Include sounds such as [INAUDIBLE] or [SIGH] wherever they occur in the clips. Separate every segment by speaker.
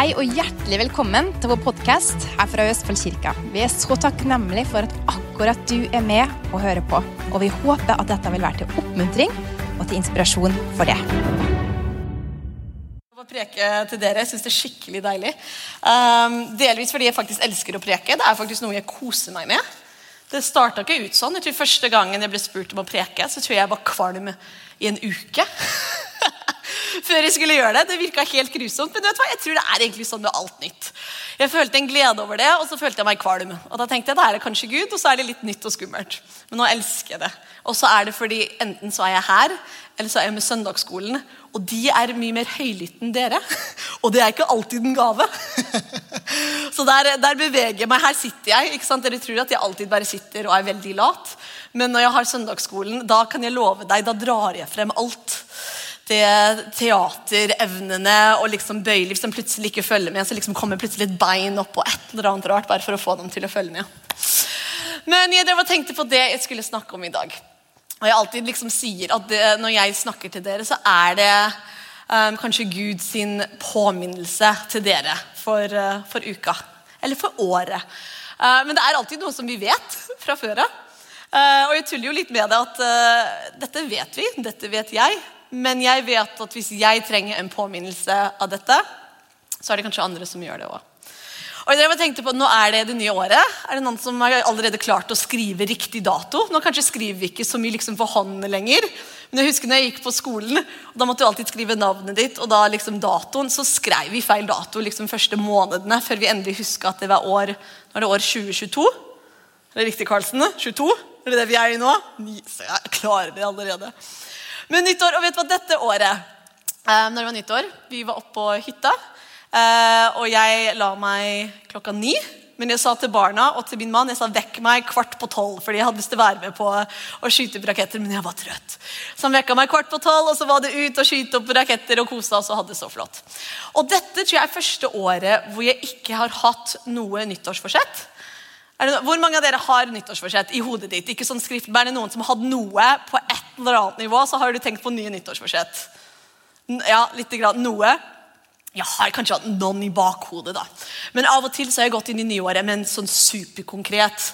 Speaker 1: Hei og hjertelig velkommen til vår podkast her fra Østfold kirka. Vi er så takknemlige for at akkurat du er med og hører på. Og vi håper at dette vil være til oppmuntring og til inspirasjon for det.
Speaker 2: å preke til dere. Jeg syns det er skikkelig deilig. Um, delvis fordi jeg faktisk elsker å preke. Det er faktisk noe jeg koser meg med. Det starta ikke ut sånn. Jeg tror Første gangen jeg ble spurt om å preke, så tror jeg jeg var kvalm i en uke. [LAUGHS] [LAUGHS] Før jeg skulle gjøre det. Det virka helt grusomt. Men vet du hva? jeg tror det er egentlig sånn med alt nytt. Jeg følte en glede over det, og så følte jeg meg kvalm. Og da tenkte jeg da er det kanskje Gud, og så er det litt nytt og skummelt. Men nå elsker jeg det. Og så er det fordi enten så er jeg her, eller så er jeg med søndagsskolen. Og de er mye mer høylytte enn dere. [LAUGHS] Og det er ikke alltid en gave. [LAUGHS] Så der, der beveger jeg meg. Her sitter jeg. ikke sant? Dere tror at jeg alltid bare sitter og er veldig lat. Men når jeg har søndagsskolen, da kan jeg love deg, da drar jeg frem alt det teaterevnene og liksom bøyeliv som plutselig ikke følger med, så liksom kommer plutselig et bein opp og et eller annet rart bare for å få dem til å følge med. Men jeg drev og tenkte på det jeg skulle snakke om i dag. Og jeg alltid liksom sier at det, når jeg snakker til dere, så er det um, kanskje Gud sin påminnelse til dere for, uh, for uka. Eller for året. Uh, men det er alltid noe som vi vet fra før av. Uh, og jeg tuller jo litt med det at dette vet vi, dette vet jeg. Men jeg vet at hvis jeg trenger en påminnelse av dette, så er det kanskje andre som gjør det òg. Og jeg tenkte på, Nå er det det nye året. Er det noen som har allerede klart å skrive riktig dato? Nå kanskje skriver vi ikke så mye liksom for hånd lenger. Men jeg husker når jeg gikk på skolen, da måtte du alltid skrive navnet ditt. Og da liksom datoen, så skrev vi feil dato liksom første månedene før vi endelig huska at det var år Nå er det år 2022. Er det riktig, Karlsen? 22? Er det det vi er i nå? Jeg klarer det allerede. Men nyttår, og vet du hva, dette året eh, når det var nyttår, Vi var oppe på hytta. Eh, og jeg la meg klokka ni. Men jeg sa til barna og til min mann jeg sa vekk meg kvart på tolv. fordi jeg hadde lyst til å være med på å skyte opp raketter, men jeg var trøtt. Så han vekka meg kvart på tolv, og så var det ut og skyte opp raketter og kose oss. og hadde det så flott. Og dette tror jeg er første året hvor jeg ikke har hatt noe nyttårsforsett. Hvor mange av dere har nyttårsforsett i hodet ditt? Ikke sånn skrift, det noen som har hatt noe på et eller annet nivå, så har du tenkt på nye nyttårsforsett? Ja, litt grann. Noe. Jeg har kanskje hatt noen i bakhodet, da. Men av og til så har jeg gått inn i nyåret med en sånn superkonkret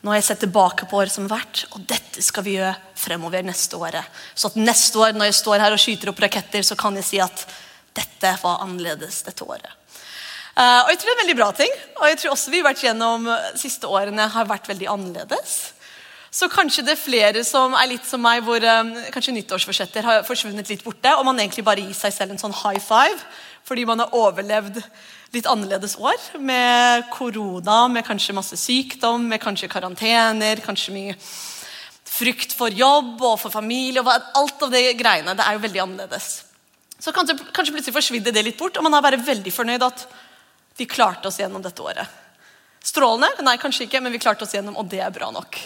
Speaker 2: Nå har jeg sett tilbake på året som har vært, og dette skal vi gjøre fremover neste året. Så at neste år, når jeg står her og skyter opp raketter, så kan jeg si at dette var annerledes dette året. Uh, og jeg tror det er en veldig bra ting. Og jeg tror også vi har vært gjennom siste årene har vært veldig annerledes. Så kanskje det er flere som er litt som meg, hvor um, kanskje nyttårsforsetter har forsvunnet litt borte, og man egentlig bare gir seg selv en sånn high five fordi man har overlevd litt annerledes år. Med korona, med kanskje masse sykdom, med kanskje karantener, kanskje mye frykt for jobb og for familie. og Alt av det greiene. Det er jo veldig annerledes. Så kanskje, kanskje plutselig forsvinner det litt bort, og man er bare veldig fornøyd at vi klarte oss gjennom dette året. Strålende? Nei, kanskje ikke, men vi klarte oss gjennom, og det er bra nok.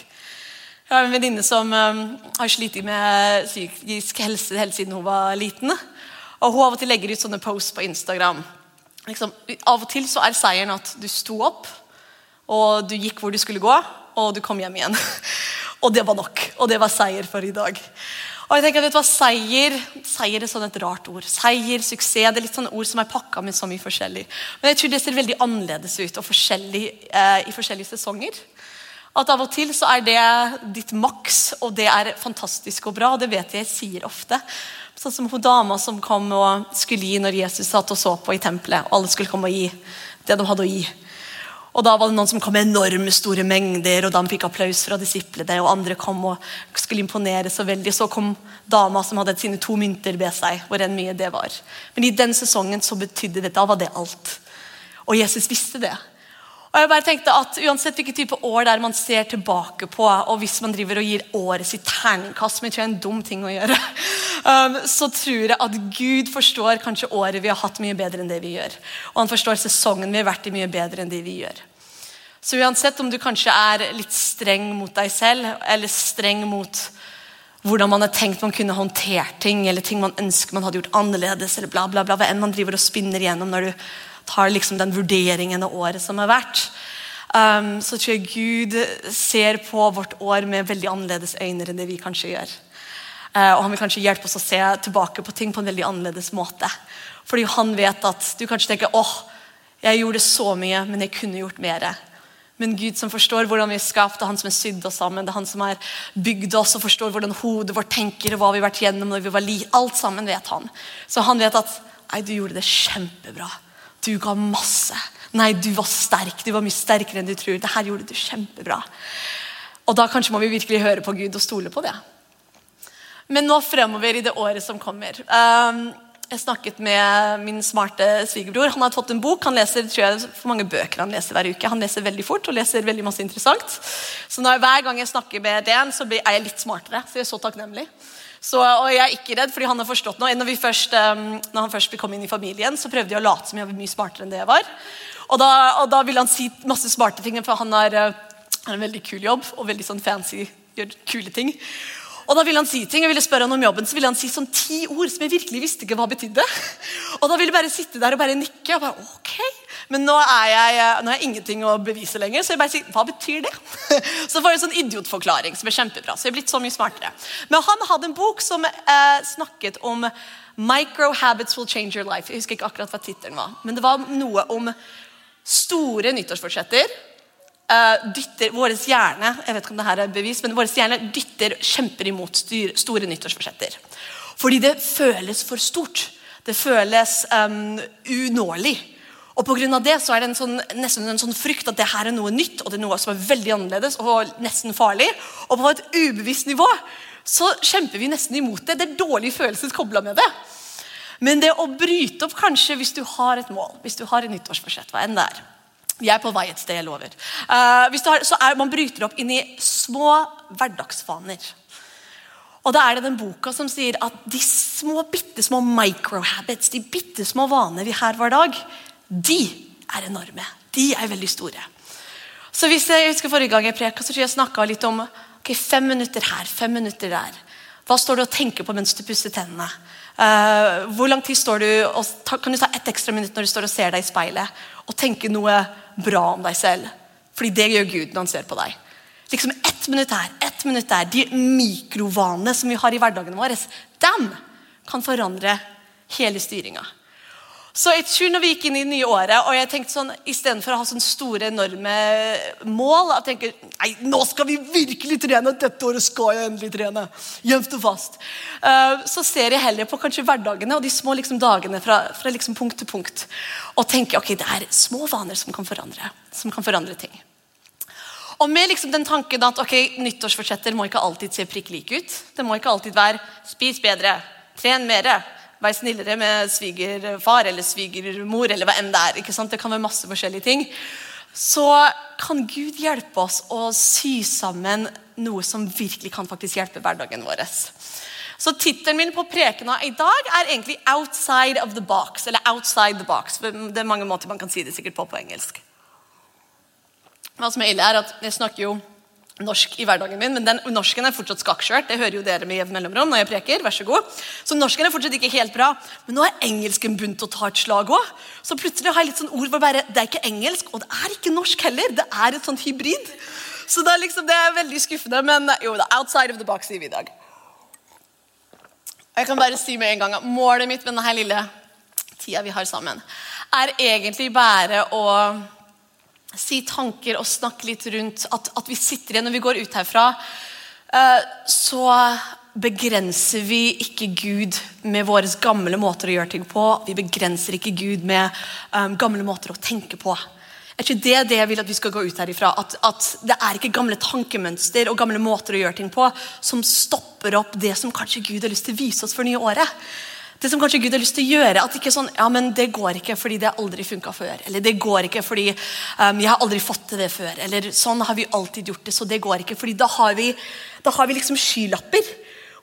Speaker 2: Jeg har en venninne som um, har slitt med psykisk helse helt siden hun var liten. Og hun av og til legger ut sånne posts på Instagram. Liksom, av og til så er seieren at du sto opp, og du gikk hvor du skulle gå, og du kom hjem igjen. [LAUGHS] og det var nok. Og det var seier for i dag. Og jeg tenker, vet du hva, Seier seier er sånn et rart ord. Seier, suksess, det er litt sånne ord som er pakka med så mye forskjellig. Men jeg tror det ser veldig annerledes ut og forskjellig eh, i forskjellige sesonger. At av og til så er det ditt maks, og det er fantastisk og bra. og Det vet jeg jeg sier ofte. Sånn som hun dama som kom og skulle gi når Jesus satt og så på i tempelet. og Alle skulle komme og gi det de hadde å gi. Og Da var det noen som kom med enorme store mengder, og de fikk applaus fra disiplene. Og andre kom og skulle imponere så veldig. Så kom dama som hadde sine to mynter ved seg. hvor enn mye det var. Men i den sesongen så betydde det, da var det alt. Og Jesus visste det. Og jeg bare tenkte at Uansett hvilken type år det er man ser tilbake på, og hvis man driver og gir året sitt terningkast, som jeg tror er en dum ting å gjøre, um, så tror jeg at Gud forstår kanskje året vi har hatt, mye bedre enn det vi gjør. Og han forstår sesongen vi har vært i, mye bedre enn det vi gjør. Så uansett om du kanskje er litt streng mot deg selv, eller streng mot hvordan man har tenkt man kunne håndtert ting, eller ting man ønsker man hadde gjort annerledes, eller bla, bla, bla, hva enn man driver og spinner igjennom når du tar liksom den vurderingen av året som har vært, um, så tror jeg Gud ser på vårt år med veldig annerledes øyne enn det vi kanskje gjør. Uh, og Han vil kanskje hjelpe oss å se tilbake på ting på en veldig annerledes måte. Fordi han vet at du kanskje tenker åh, Jeg gjorde så mye, men jeg kunne gjort mer. Men Gud som forstår hvordan vi er skapt, det er han som er sydd oss sammen. Det er han som har bygd oss og forstår hvordan hodet vårt tenker og hva vi har vært gjennom når vi var li. Alt sammen vet han. Så han vet at Nei, du gjorde det kjempebra. Du ga masse. Nei, du var sterk. Du var mye sterkere enn du tror. Det her gjorde du kjempebra. Og da kanskje må vi virkelig høre på Gud og stole på det. Men nå fremover i det året som kommer um, Jeg snakket med min smarte svigerbror. Han har fått en bok. Han leser tror jeg, for mange bøker han leser hver uke. Han leser veldig fort og leser veldig masse interessant. Så når, hver gang jeg snakker med DN, så er jeg litt smartere. Så jeg er så takknemlig. Så, og jeg er ikke redd, fordi han har forstått noe. Når, først, um, når han først kom inn i familien, så prøvde jeg å late som jeg var mye smartere enn det jeg var. Og da, og da ville han si masse smarte ting, for han uh, har en veldig kul jobb og veldig sånn fancy, gjør kule ting. Og da ville han si ting, jeg ville spørre han om jobben, så ville han si sånn ti ord som jeg virkelig visste ikke hva betydde. Og da ville jeg bare sitte der og bare nikke. og bare, ok. Men nå er jeg, nå har jeg ingenting å bevise lenger, så jeg bare sier hva betyr det? [LAUGHS] Så får jeg en sånn idiotforklaring som er kjempebra. Så jeg er blitt så mye smartere. Men han hadde en bok som eh, snakket om Micro habits will change your life. Jeg husker ikke akkurat hva tittelen var. Men det var noe om store nyttårsforsetter uh, dytter vår hjerne jeg vet ikke om det her er bevis, men vår hjerne dytter kjemper imot styr, store nyttårsforsetter. Fordi det føles for stort. Det føles um, unåelig. Og på grunn av det så er det en sånn, nesten en sånn frykt at det her er noe nytt og det er noe som er veldig annerledes og nesten farlig. Og på et ubevisst nivå så kjemper vi nesten imot det. Det er dårlige følelser kobla med det. Men det å bryte opp kanskje hvis du har et mål, hvis du har et nyttårsforsett, hva enn det er, vi er på vei et sted, jeg lover. Uh, har, så er, Man bryter opp inn i små hverdagsvaner. Og da er det den boka som sier at de små, bitte små microhabits, de bitte små vanene vi har hver dag, de er enorme. De er veldig store. Så hvis Jeg husker forrige gang jeg preka, tror jeg litt om okay, fem minutter her, fem minutter der. Hva står du og tenker på mens du pusser tennene? Uh, hvor lang tid står du og ta, Kan du ta ett ekstra minutt når du står og ser deg i speilet og tenke noe bra om deg selv? Fordi det gjør Gud når han ser på deg. Liksom Ett minutt her, ett minutt der. De mikrovanene som vi har i hverdagen vår, dem kan forandre hele styringa. Så jeg tror når vi gikk inn i det nye året, og jeg tenkte sånn, istedenfor å ha sånne store, enorme mål jeg tenker, nei, nå skal vi virkelig trene, dette året skal jeg endelig trene. Jevnt og fast. Uh, så ser jeg heller på kanskje hverdagene og de små liksom, dagene fra, fra liksom, punkt til punkt. Og tenker ok, det er små vaner som kan forandre, som kan forandre ting. Og med liksom den tanken at ok, nyttårsforsetter må ikke alltid se prikk like ut. Det må ikke alltid være 'spis bedre', 'tren mere', Vær snillere med svigerfar eller svigermor eller hva enn det er. ikke sant? Det kan være masse forskjellige ting. Så kan Gud hjelpe oss å sy sammen noe som virkelig kan faktisk hjelpe hverdagen vår. Så Tittelen min på prekena i dag er egentlig 'Outside of the Box'. Eller 'Outside the Box'. Det er mange måter man kan si det sikkert på på engelsk. Hva som er ille, er at jeg snakker jo norsk i hverdagen min, men den norsken er fortsatt skakkskjørt. Det hører jo dere med jevn mellomrom når jeg preker. vær Så god. Så norsken er fortsatt ikke helt bra. Men nå er engelsken begynt å ta et slag òg. Så plutselig har jeg litt sånn ord hvor bare, det er ikke engelsk, og det er ikke norsk heller. Det er et sånt hybrid. Så det er, liksom, det er veldig skuffende, men jo da, outside of the box sier i dag. Jeg kan bare si med en gang at Målet mitt med denne lille tida vi har sammen, er egentlig bare å si tanker og snakke litt rundt at, at vi sitter igjen når vi går ut herfra. Uh, så begrenser vi ikke Gud med våre gamle måter å gjøre ting på. Vi begrenser ikke Gud med um, gamle måter å tenke på. Er ikke det det jeg vil at vi skal gå ut herifra? At, at, det er ikke gamle tankemønster og gamle måter å gjøre ting på som stopper opp det som kanskje Gud har lyst til å vise oss for nye året det som kanskje Gud har lyst til å gjøre. At ikke sånn, ja, men det går ikke fordi det aldri funka før. Eller det går ikke fordi um, jeg har aldri fått til det før. Eller sånn har vi alltid gjort det, så det går ikke. fordi da har vi, da har vi liksom skylapper.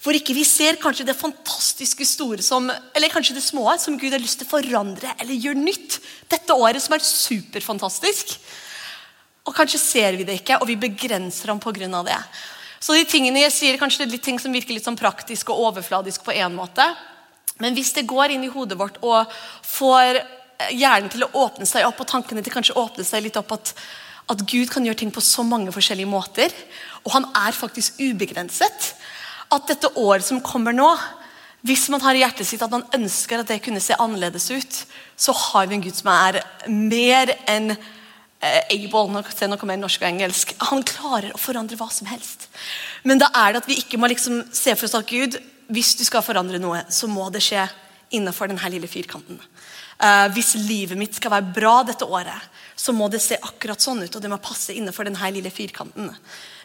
Speaker 2: Hvor ikke vi ser kanskje det fantastiske store som, eller kanskje det små som Gud har lyst til å forandre eller gjøre nytt dette året, som er superfantastisk. Og kanskje ser vi det ikke, og vi begrenser ham pga. det. Så de tingene jeg sier, kanskje det er litt ting som virker litt sånn praktisk og overfladisk på en måte. Men hvis det går inn i hodet vårt og får hjernen til å åpne seg opp, og tankene til kanskje åpne seg litt opp at, at Gud kan gjøre ting på så mange forskjellige måter, og han er faktisk ubegrenset At dette året som kommer nå, Hvis man har i hjertet sitt at man ønsker at det kunne se annerledes ut, så har vi en Gud som er mer enn eh, able nå, se, nå kommer jeg norsk og engelsk. Han klarer å forandre hva som helst. Men da er det at vi ikke må liksom se for oss at Gud, hvis du skal forandre noe, så må det skje innenfor denne lille firkanten. Uh, hvis livet mitt skal være bra dette året, så må det se akkurat sånn ut, og det må passe innenfor denne lille firkanten.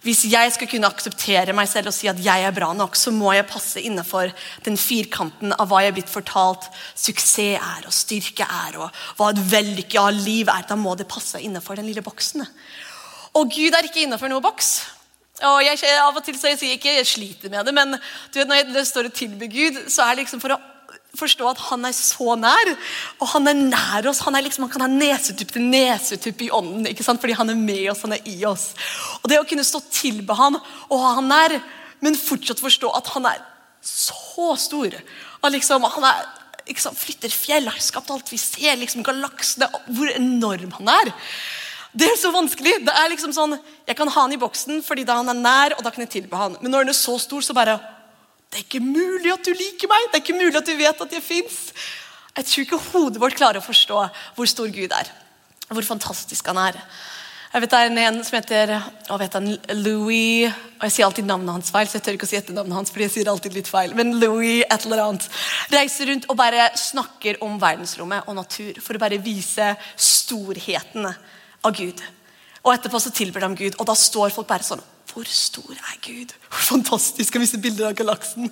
Speaker 2: Hvis jeg skal kunne akseptere meg selv og si at jeg er bra nok, så må jeg passe innenfor den firkanten av hva jeg er blitt fortalt suksess er, og styrke er, og hva et vellykka liv er. Da må det passe innenfor den lille boksen. Og Gud er ikke innenfor noen boks. Og jeg, Av og til så jeg sier ikke jeg sliter med det, men du vet, når jeg står og tilbyr Gud, så er det liksom for å forstå at han er så nær. Og han er nær oss. Han, er liksom, han kan ha nesetupp til nesetupp i ånden. ikke sant? Fordi han er med oss, han er i oss. Og det å kunne stå tilbe han og ha han nær, men fortsatt forstå at han er så stor. Og liksom, han er, liksom, flytter fjell, har skapt alt vi ser. liksom Galaksene, hvor enorm han er. Det er så vanskelig. Det er liksom sånn, Jeg kan ha han i boksen fordi da han er nær, og da kan jeg tilbe han. Men når han er så stor, så bare det er ikke mulig at du liker meg! Det er ikke mulig at du vet at jeg fins! Jeg tror ikke hodet vårt klarer å forstå hvor stor Gud er. Hvor fantastisk han er. Jeg vet Det er en som heter å vet Louis og Jeg sier alltid navnet hans feil, så jeg tør ikke å si etternavnet hans. fordi jeg sier alltid litt feil, Men Louis et eller annet reiser rundt og bare snakker om verdensrommet og natur for å bare vise storheten av Gud. Og etterpå så tilber de Gud, og da står folk bare sånn hvor stor er Gud? Hvor fantastisk å vise bilder av galaksen?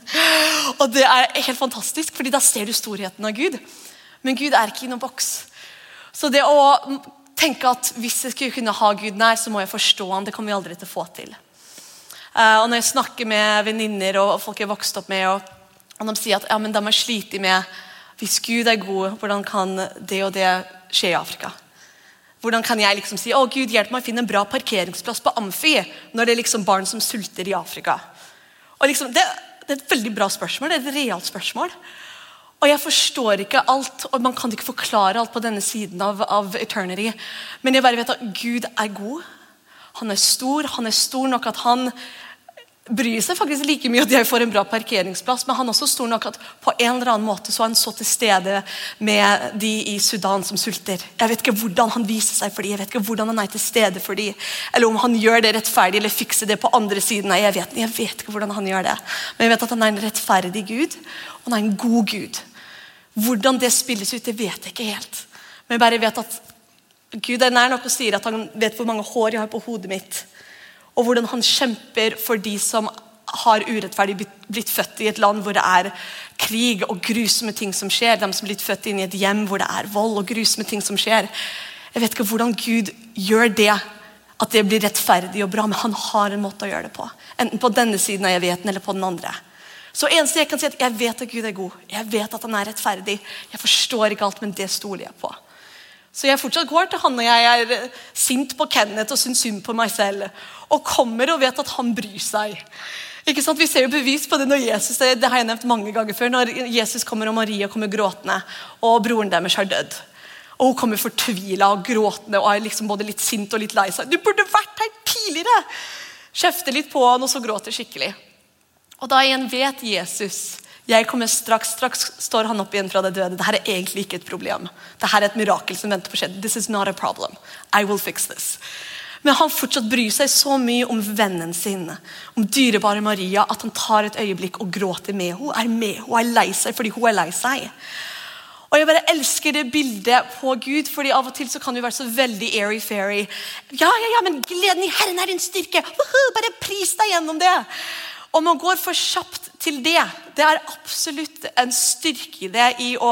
Speaker 2: Og Det er helt fantastisk, fordi da ser du storheten av Gud. Men Gud er ikke i noen boks. Så det å tenke at hvis jeg skulle kunne ha Gud nær, så må jeg forstå han, det kommer vi aldri til å få til. Uh, og Når jeg snakker med venninner og folk jeg har vokst opp med, og de sier at ja, men de har slitt med hvis Gud er god, hvordan kan det og det skje i Afrika? Hvordan kan jeg liksom si å Gud, hjelp meg å finne en bra parkeringsplass på Amfi når det er liksom barn som sulter i Afrika? Og liksom, det, det, er et veldig bra spørsmål. Det er et realt spørsmål. Og jeg forstår ikke alt, og man kan ikke forklare alt på denne siden av, av eternity. Men jeg bare vet at Gud er god. Han er stor. Han er stor nok at han bryr seg faktisk like mye at jeg får en bra parkeringsplass, men han er også stor nok at på en eller annen måte så er han så til stede med de i Sudan som sulter. Jeg vet ikke hvordan han viser seg for dem, jeg vet ikke hvordan han er til stede for dem, eller om han gjør det rettferdig eller fikser det på andre siden. Nei, jeg vet, jeg vet ikke hvordan han gjør det. Men jeg vet at han er en rettferdig Gud, og han er en god Gud. Hvordan det spilles ut, det vet jeg ikke helt. Men jeg bare vet at Gud er nær nok og sier at han vet hvor mange hår jeg har på hodet mitt og hvordan han kjemper for de som har urettferdig blitt født i et land hvor det er krig og grusomme ting som skjer. De som er blitt født inn i et hjem hvor det er vold og grusomme ting som skjer. Jeg vet ikke hvordan Gud gjør det, at det blir rettferdig og bra, men han har en måte å gjøre det på. Enten på denne siden av evigheten eller på den andre. Så eneste jeg kan si at jeg vet at Gud er god. Jeg vet at han er rettferdig. Jeg forstår ikke alt, men det stoler jeg på. Så jeg fortsatt går til han når jeg er eh, sint på Kenneth og syns synd på meg selv. Og kommer og vet at han bryr seg. Ikke sant? Vi ser jo bevis på det når Jesus det, det har jeg nevnt mange ganger før, når Jesus kommer og Maria kommer gråtende, og broren deres har dødd. Og Hun kommer fortvila og gråtende og er liksom både litt sint og litt lei seg. 'Du burde vært her tidligere!' Kjefter litt på han, og så gråter skikkelig. Og da igjen vet Jesus jeg kommer straks, straks står han opp igjen fra det døde. Dette er egentlig ikke et problem. Dette er et mirakel som venter på å skje. This is not a problem. I will fix this. Men han fortsatt bryr seg så mye om vennen sin, om dyrebare Maria, at han tar et øyeblikk og gråter med henne. Er med Hun er lei seg fordi hun er lei seg. Og Jeg bare elsker det bildet på Gud, fordi av og til så kan vi være så veldig airy-fairy. Ja, ja, ja, men gleden i Herren er din styrke! Bare pris deg gjennom det! Og man går for kjapt til det. Det er absolutt en styrke i det. i å,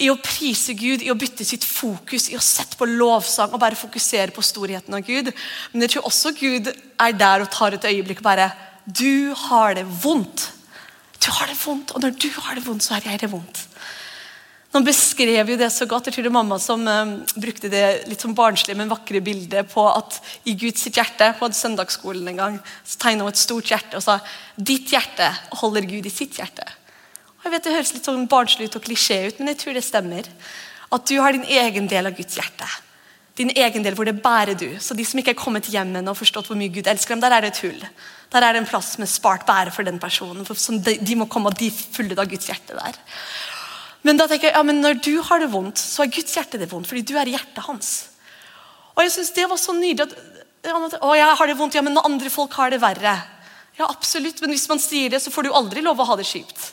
Speaker 2: i å prise Gud, i å bytte sitt fokus, i å sette på lovsang og bare fokusere på storheten av Gud. Men jeg tror også Gud er der og tar et øyeblikk og bare Du har det vondt. Du har det vondt, og når du har det vondt, så har jeg det vondt. Han beskrev jo det så godt. Jeg tror det er mamma som um, brukte det litt som barnslige, men vakre bildet på at i Guds hjerte hadde søndagsskolen en gang, så tegna hun et stort hjerte og sa ditt hjerte holder Gud i sitt hjerte. Og jeg vet Det høres litt sånn barnslig ut og klisjé ut, men jeg tror det stemmer. At du har din egen del av Guds hjerte. Din egen del hvor det bærer du. Så de som ikke er kommet hjem ennå og forstått hvor mye Gud elsker dem, der er det et hull. Der er det en plass med spart bære for den personen. For de, de, må komme og de fulle av Guds hjerte der. Men da tenker jeg, ja, men når du har det vondt, så er Guds hjerte det vondt, fordi du er hjertet hans. Og jeg synes det var så nydelig at å, jeg har det vondt, ja, men andre folk har det verre. Ja, absolutt, men hvis man sier det, så får du aldri lov å ha det kjipt.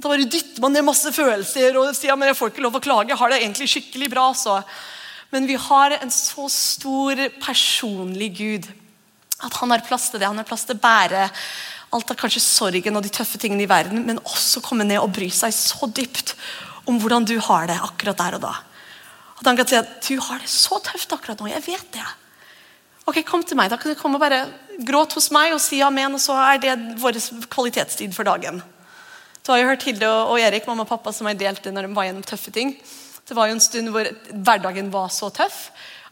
Speaker 2: Da bare dytter man ned masse følelser og sier ja, men jeg får ikke lov å klage. Jeg har det egentlig skikkelig bra. så. Men vi har en så stor personlig Gud at han har plass til det. Han har plass til å bære alt av kanskje sorgen og de tøffe tingene i verden, men også komme ned og bry seg så dypt om hvordan du har det akkurat der og da. At han kan si at du har det så tøft akkurat nå. Jeg vet det. Ok, Kom til meg. Da kan du komme og bare gråte hos meg og si amen, og så er det vår kvalitetstid for dagen. Du har jo hørt Hilde og Erik, mamma og pappa, som har delt det når de var gjennom tøffe ting. Det var jo en stund hvor hverdagen var så tøff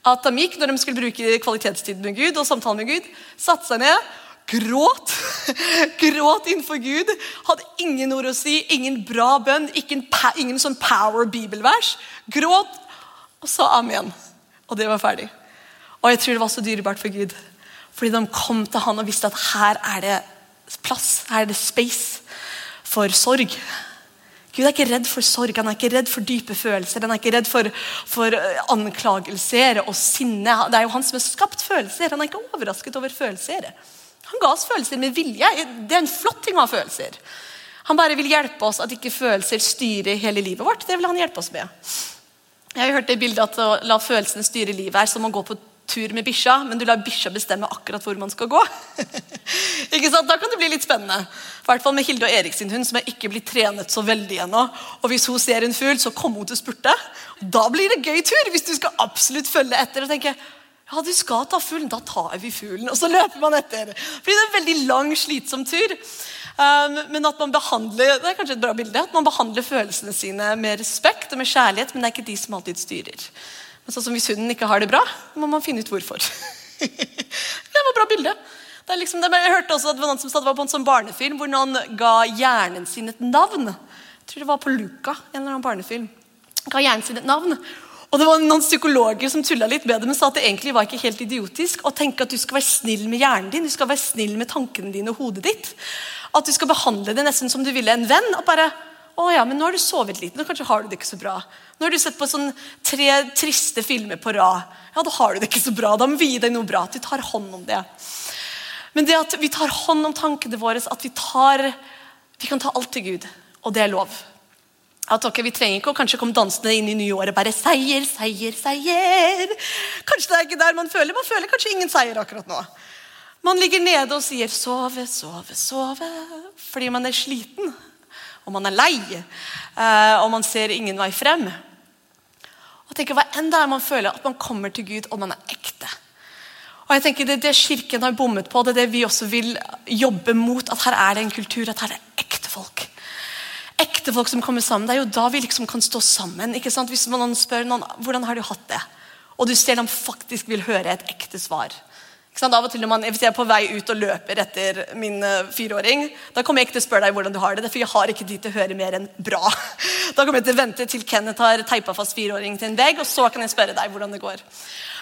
Speaker 2: at de gikk når de skulle bruke kvalitetstid med Gud og samtale med Gud, satte seg ned, gråt. [LAUGHS] gråt innenfor Gud. Hadde ingen ord å si, ingen bra bønn, ingen, ingen sånn power bibelvers. Gråt og sa amen. Og det var ferdig. Og jeg tror det var så dyrebart for Gud. Fordi de kom til han og visste at her er det plass, her er det space for sorg. Gud er ikke redd for sorg, han er ikke redd for dype følelser. Han er ikke redd for, for eh, anklagelser og sinne. Det er jo han som har skapt følelser. Han er ikke overrasket over følelser. Han ga oss følelser med vilje. Det er en flott ting å ha følelser. Han bare vil hjelpe oss at ikke følelser styrer hele livet vårt. Det vil han hjelpe oss med. Jeg har hørt det bildet at å la følelsene styre livet er som å gå på tur med bikkja, men du lar bikkja bestemme akkurat hvor man skal gå. [LAUGHS] ikke sant? Da kan det bli litt spennende. I hvert fall med Hilde og Erik sin hund, som er ikke blitt trenet så veldig ennå. Og hvis hun ser en fugl, så kommer hun til å spurte. Da blir det gøy tur, hvis du skal absolutt følge etter og tenke ja, du skal ta fuglen, da tar vi fuglen. Og så løper man etter. Fordi det er en veldig lang, slitsom tur. Um, men at man behandler det er kanskje et bra bilde, at man behandler følelsene sine med respekt og med kjærlighet, men det er ikke de som alltid styrer. Men sånn som Hvis hunden ikke har det bra, må man finne ut hvorfor. [LAUGHS] det var et bra bilde. Det er liksom, jeg hørte også at det var noen som var på en sånn barnefilm hvor noen ga hjernen sin et navn. Jeg tror det var på Luca. en eller annen barnefilm. Ga hjernen sin et navn. Og det var noen psykologer som tulla litt med det, men sa at det egentlig var ikke helt idiotisk å tenke at du skal være snill med hjernen din, du skal være snill med tankene dine og hodet ditt. At du skal behandle det nesten som du ville en venn. og bare å ja, men nå har du sovet litt, nå kanskje har du det ikke så bra. Nå har du sett på sånn tre triste filmer på rad. Ja, da har du det ikke så bra. Da må vi gi deg noe bra. At vi tar hånd om det. Men det at vi tar hånd om tankene våre, at vi tar Vi kan ta alt til Gud, og det er lov. At ok, Vi trenger ikke å kanskje komme dansende inn i nye året bare seier, seier, seier. Kanskje det er ikke der man føler. Man føler kanskje ingen seier akkurat nå. Man ligger nede og sier sove, sove, sove fordi man er sliten og man er lei, eh, og man ser ingen vei frem. Og tenker, Hva enn det er man føler, at man kommer til Gud, og man er ekte. Og jeg tenker Det er det Kirken har bommet på, det er det vi også vil jobbe mot. At her er det en kultur, at her er det ekte folk. Ekte folk som kommer sammen. Det er jo da vi liksom kan stå sammen. ikke sant? Hvis man spør noen hvordan har du hatt det, og du ser de faktisk vil høre et ekte svar. Ikke sant? Av og til når man, Hvis jeg er på vei ut og løper etter min uh, fireåring, da kommer jeg ikke til å spørre deg hvordan du har det, for jeg har ikke tid til å høre mer enn bra. [LAUGHS] Da kommer jeg til å vente til Kenneth har teipa fast fireåringen til en vegg, og så kan jeg spørre deg hvordan det går.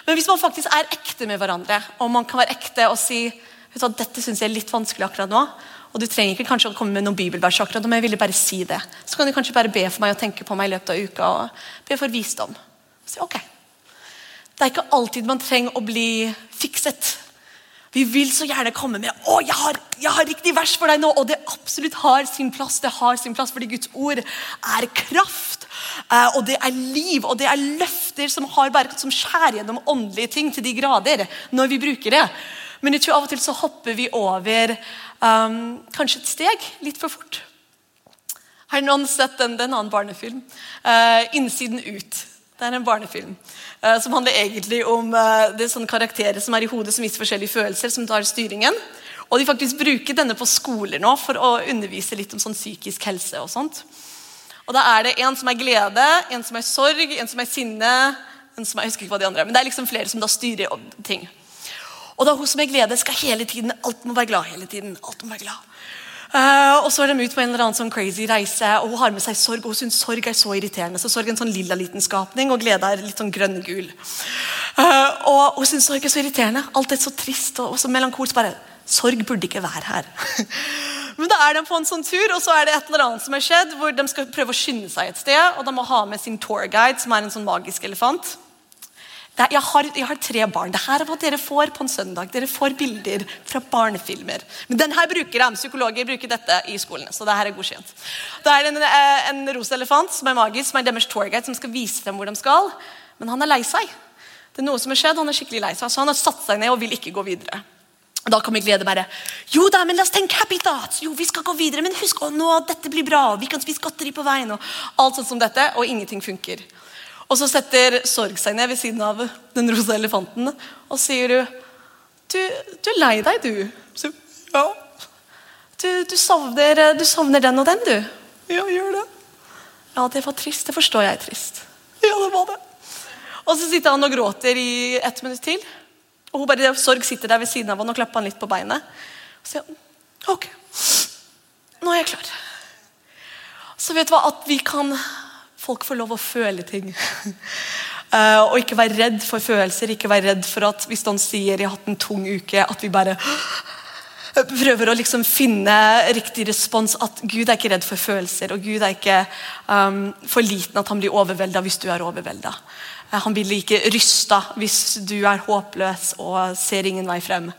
Speaker 2: Men hvis man faktisk er ekte med hverandre, og man kan være ekte og si vet du, dette synes jeg er litt vanskelig akkurat nå, og du trenger ikke kanskje å komme med noen bibelvers akkurat men jeg ville bare si det. Så kan du kanskje bare be for meg og tenke på meg i løpet av uka og be for visdom. Så, ok. Det er ikke alltid man trenger å bli fikset. Vi vil så gjerne komme med å, jeg har, jeg har riktig vers for deg nå, og det absolutt har sin plass. Det har sin plass, fordi Guds ord er kraft, eh, og det er liv, og det er løfter som, har bare, som skjærer gjennom åndelige ting til de grader når vi bruker det. Men jeg tror av og til så hopper vi over um, kanskje et steg litt for fort. Har noen sett den, en annen barnefilm? Uh, 'Innsiden ut'. Det er en barnefilm uh, som handler egentlig om uh, det sånne karakterer som er i hodet som viser forskjellige følelser, som tar styringen. Og de faktisk bruker denne på skoler nå for å undervise litt om sånn psykisk helse. og sånt. Og Da er det en som er glede, en som er sorg, en som er sinne en som jeg husker ikke hva de andre er, Men det er liksom flere som da styrer ting. Og da hun som er glede, skal hele tiden, alt må være glad hele tiden. alt må være glad. Uh, og så er de ut på en eller annen sånn crazy reise, og hun har med seg sorg. Og hun syns sorg er så irriterende. Så sorg er en sånn lilla liten skapning, og glede er litt sånn grønn-gul. Uh, og hun syns sorg er så irriterende. Alt er så trist og, og så melankolsk. bare, Sorg burde ikke være her. [LAUGHS] Men da er de på en sånn tur, og så er det et eller annet som har skjedd, hvor de skal prøve å skynde seg et sted, og de må ha med sin tourguide, som er en sånn magisk elefant. Er, jeg, har, jeg, har, tre barn. Dette er hva dere får på en søndag. Dere får bilder fra barnefilmer. Men denne bruker de. Psykologer bruker dette i skolene. så det her er godkjent. Det er en, eh, en rosa elefant som er magisk, som er deres tourguide, som skal vise dem hvor de skal. Men han er lei seg. Det er noe som har skjedd, Han er skikkelig lei seg, så han har satt seg ned og vil ikke gå videre. Da kommer glede bare. Jo da, men la oss tenke happy thoughts. Jo, vi skal gå videre, men husk å, nå, dette blir bra. Vi kan spise godteri på veien. og alt sånt som dette, Og ingenting funker. Og så setter Sorg seg ned ved siden av den rosa elefanten og sier du, du, du er lei deg, du. Så, ja. Du, du, savner, du savner den og den, du. Ja, gjør det. Ja, det var trist. Det forstår jeg er trist. Ja, det var det. Og så sitter han og gråter i ett minutt til. Og hun bare, Sorg sitter der ved siden av han og klapper han litt på beinet. Og sier ok, nå er jeg klar. Så vet du hva, at vi kan folk får lov å føle ting. Uh, [LAUGHS] og ikke være redd for følelser. Ikke være redd for at hvis noen sier 'jeg har hatt en tung uke', at vi bare [GASPS] prøver å liksom finne riktig respons. At Gud er ikke redd for følelser, og Gud er ikke um, for liten at han blir overvelda hvis du er overvelda. Uh, han blir like rysta hvis du er håpløs og ser ingen vei frem.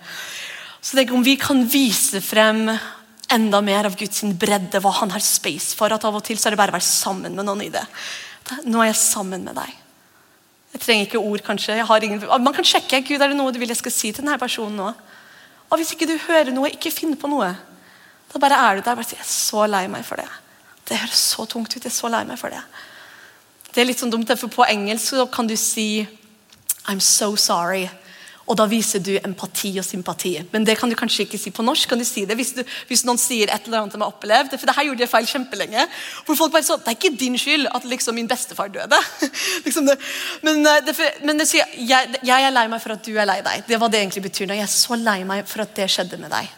Speaker 2: Så tenk om vi kan vise frem enda mer av Guds bredde, hva han har space for. At av og til så er det bare å være sammen med noen i det. Nå er jeg sammen med deg. Jeg trenger ikke ord, kanskje. Ingen... man kan sjekke Gud, er det noe du vil jeg skal si til denne personen nå. Og Hvis ikke du hører noe, ikke finn på noe. Da bare er du der. Bare sier, 'Jeg er så lei meg for det'. Det høres så tungt ut. Jeg er så lei meg for det. Det er litt sånn dumt, for På engelsk kan du si 'I'm so sorry'. Og da viser du empati og sympati. Men det kan du kanskje ikke si på norsk. kan du si det Hvis, du, hvis noen sier et eller annet de har opplevd For det her gjorde jeg feil kjempelenge. Hvor folk bare så, Det er ikke din skyld at liksom min bestefar døde. [LAUGHS] liksom det, men, eh, det, men det sier jeg, jeg, er lei meg for at du er lei deg. Det var det egentlig betyr. Jeg er så lei meg for at det skjedde med deg.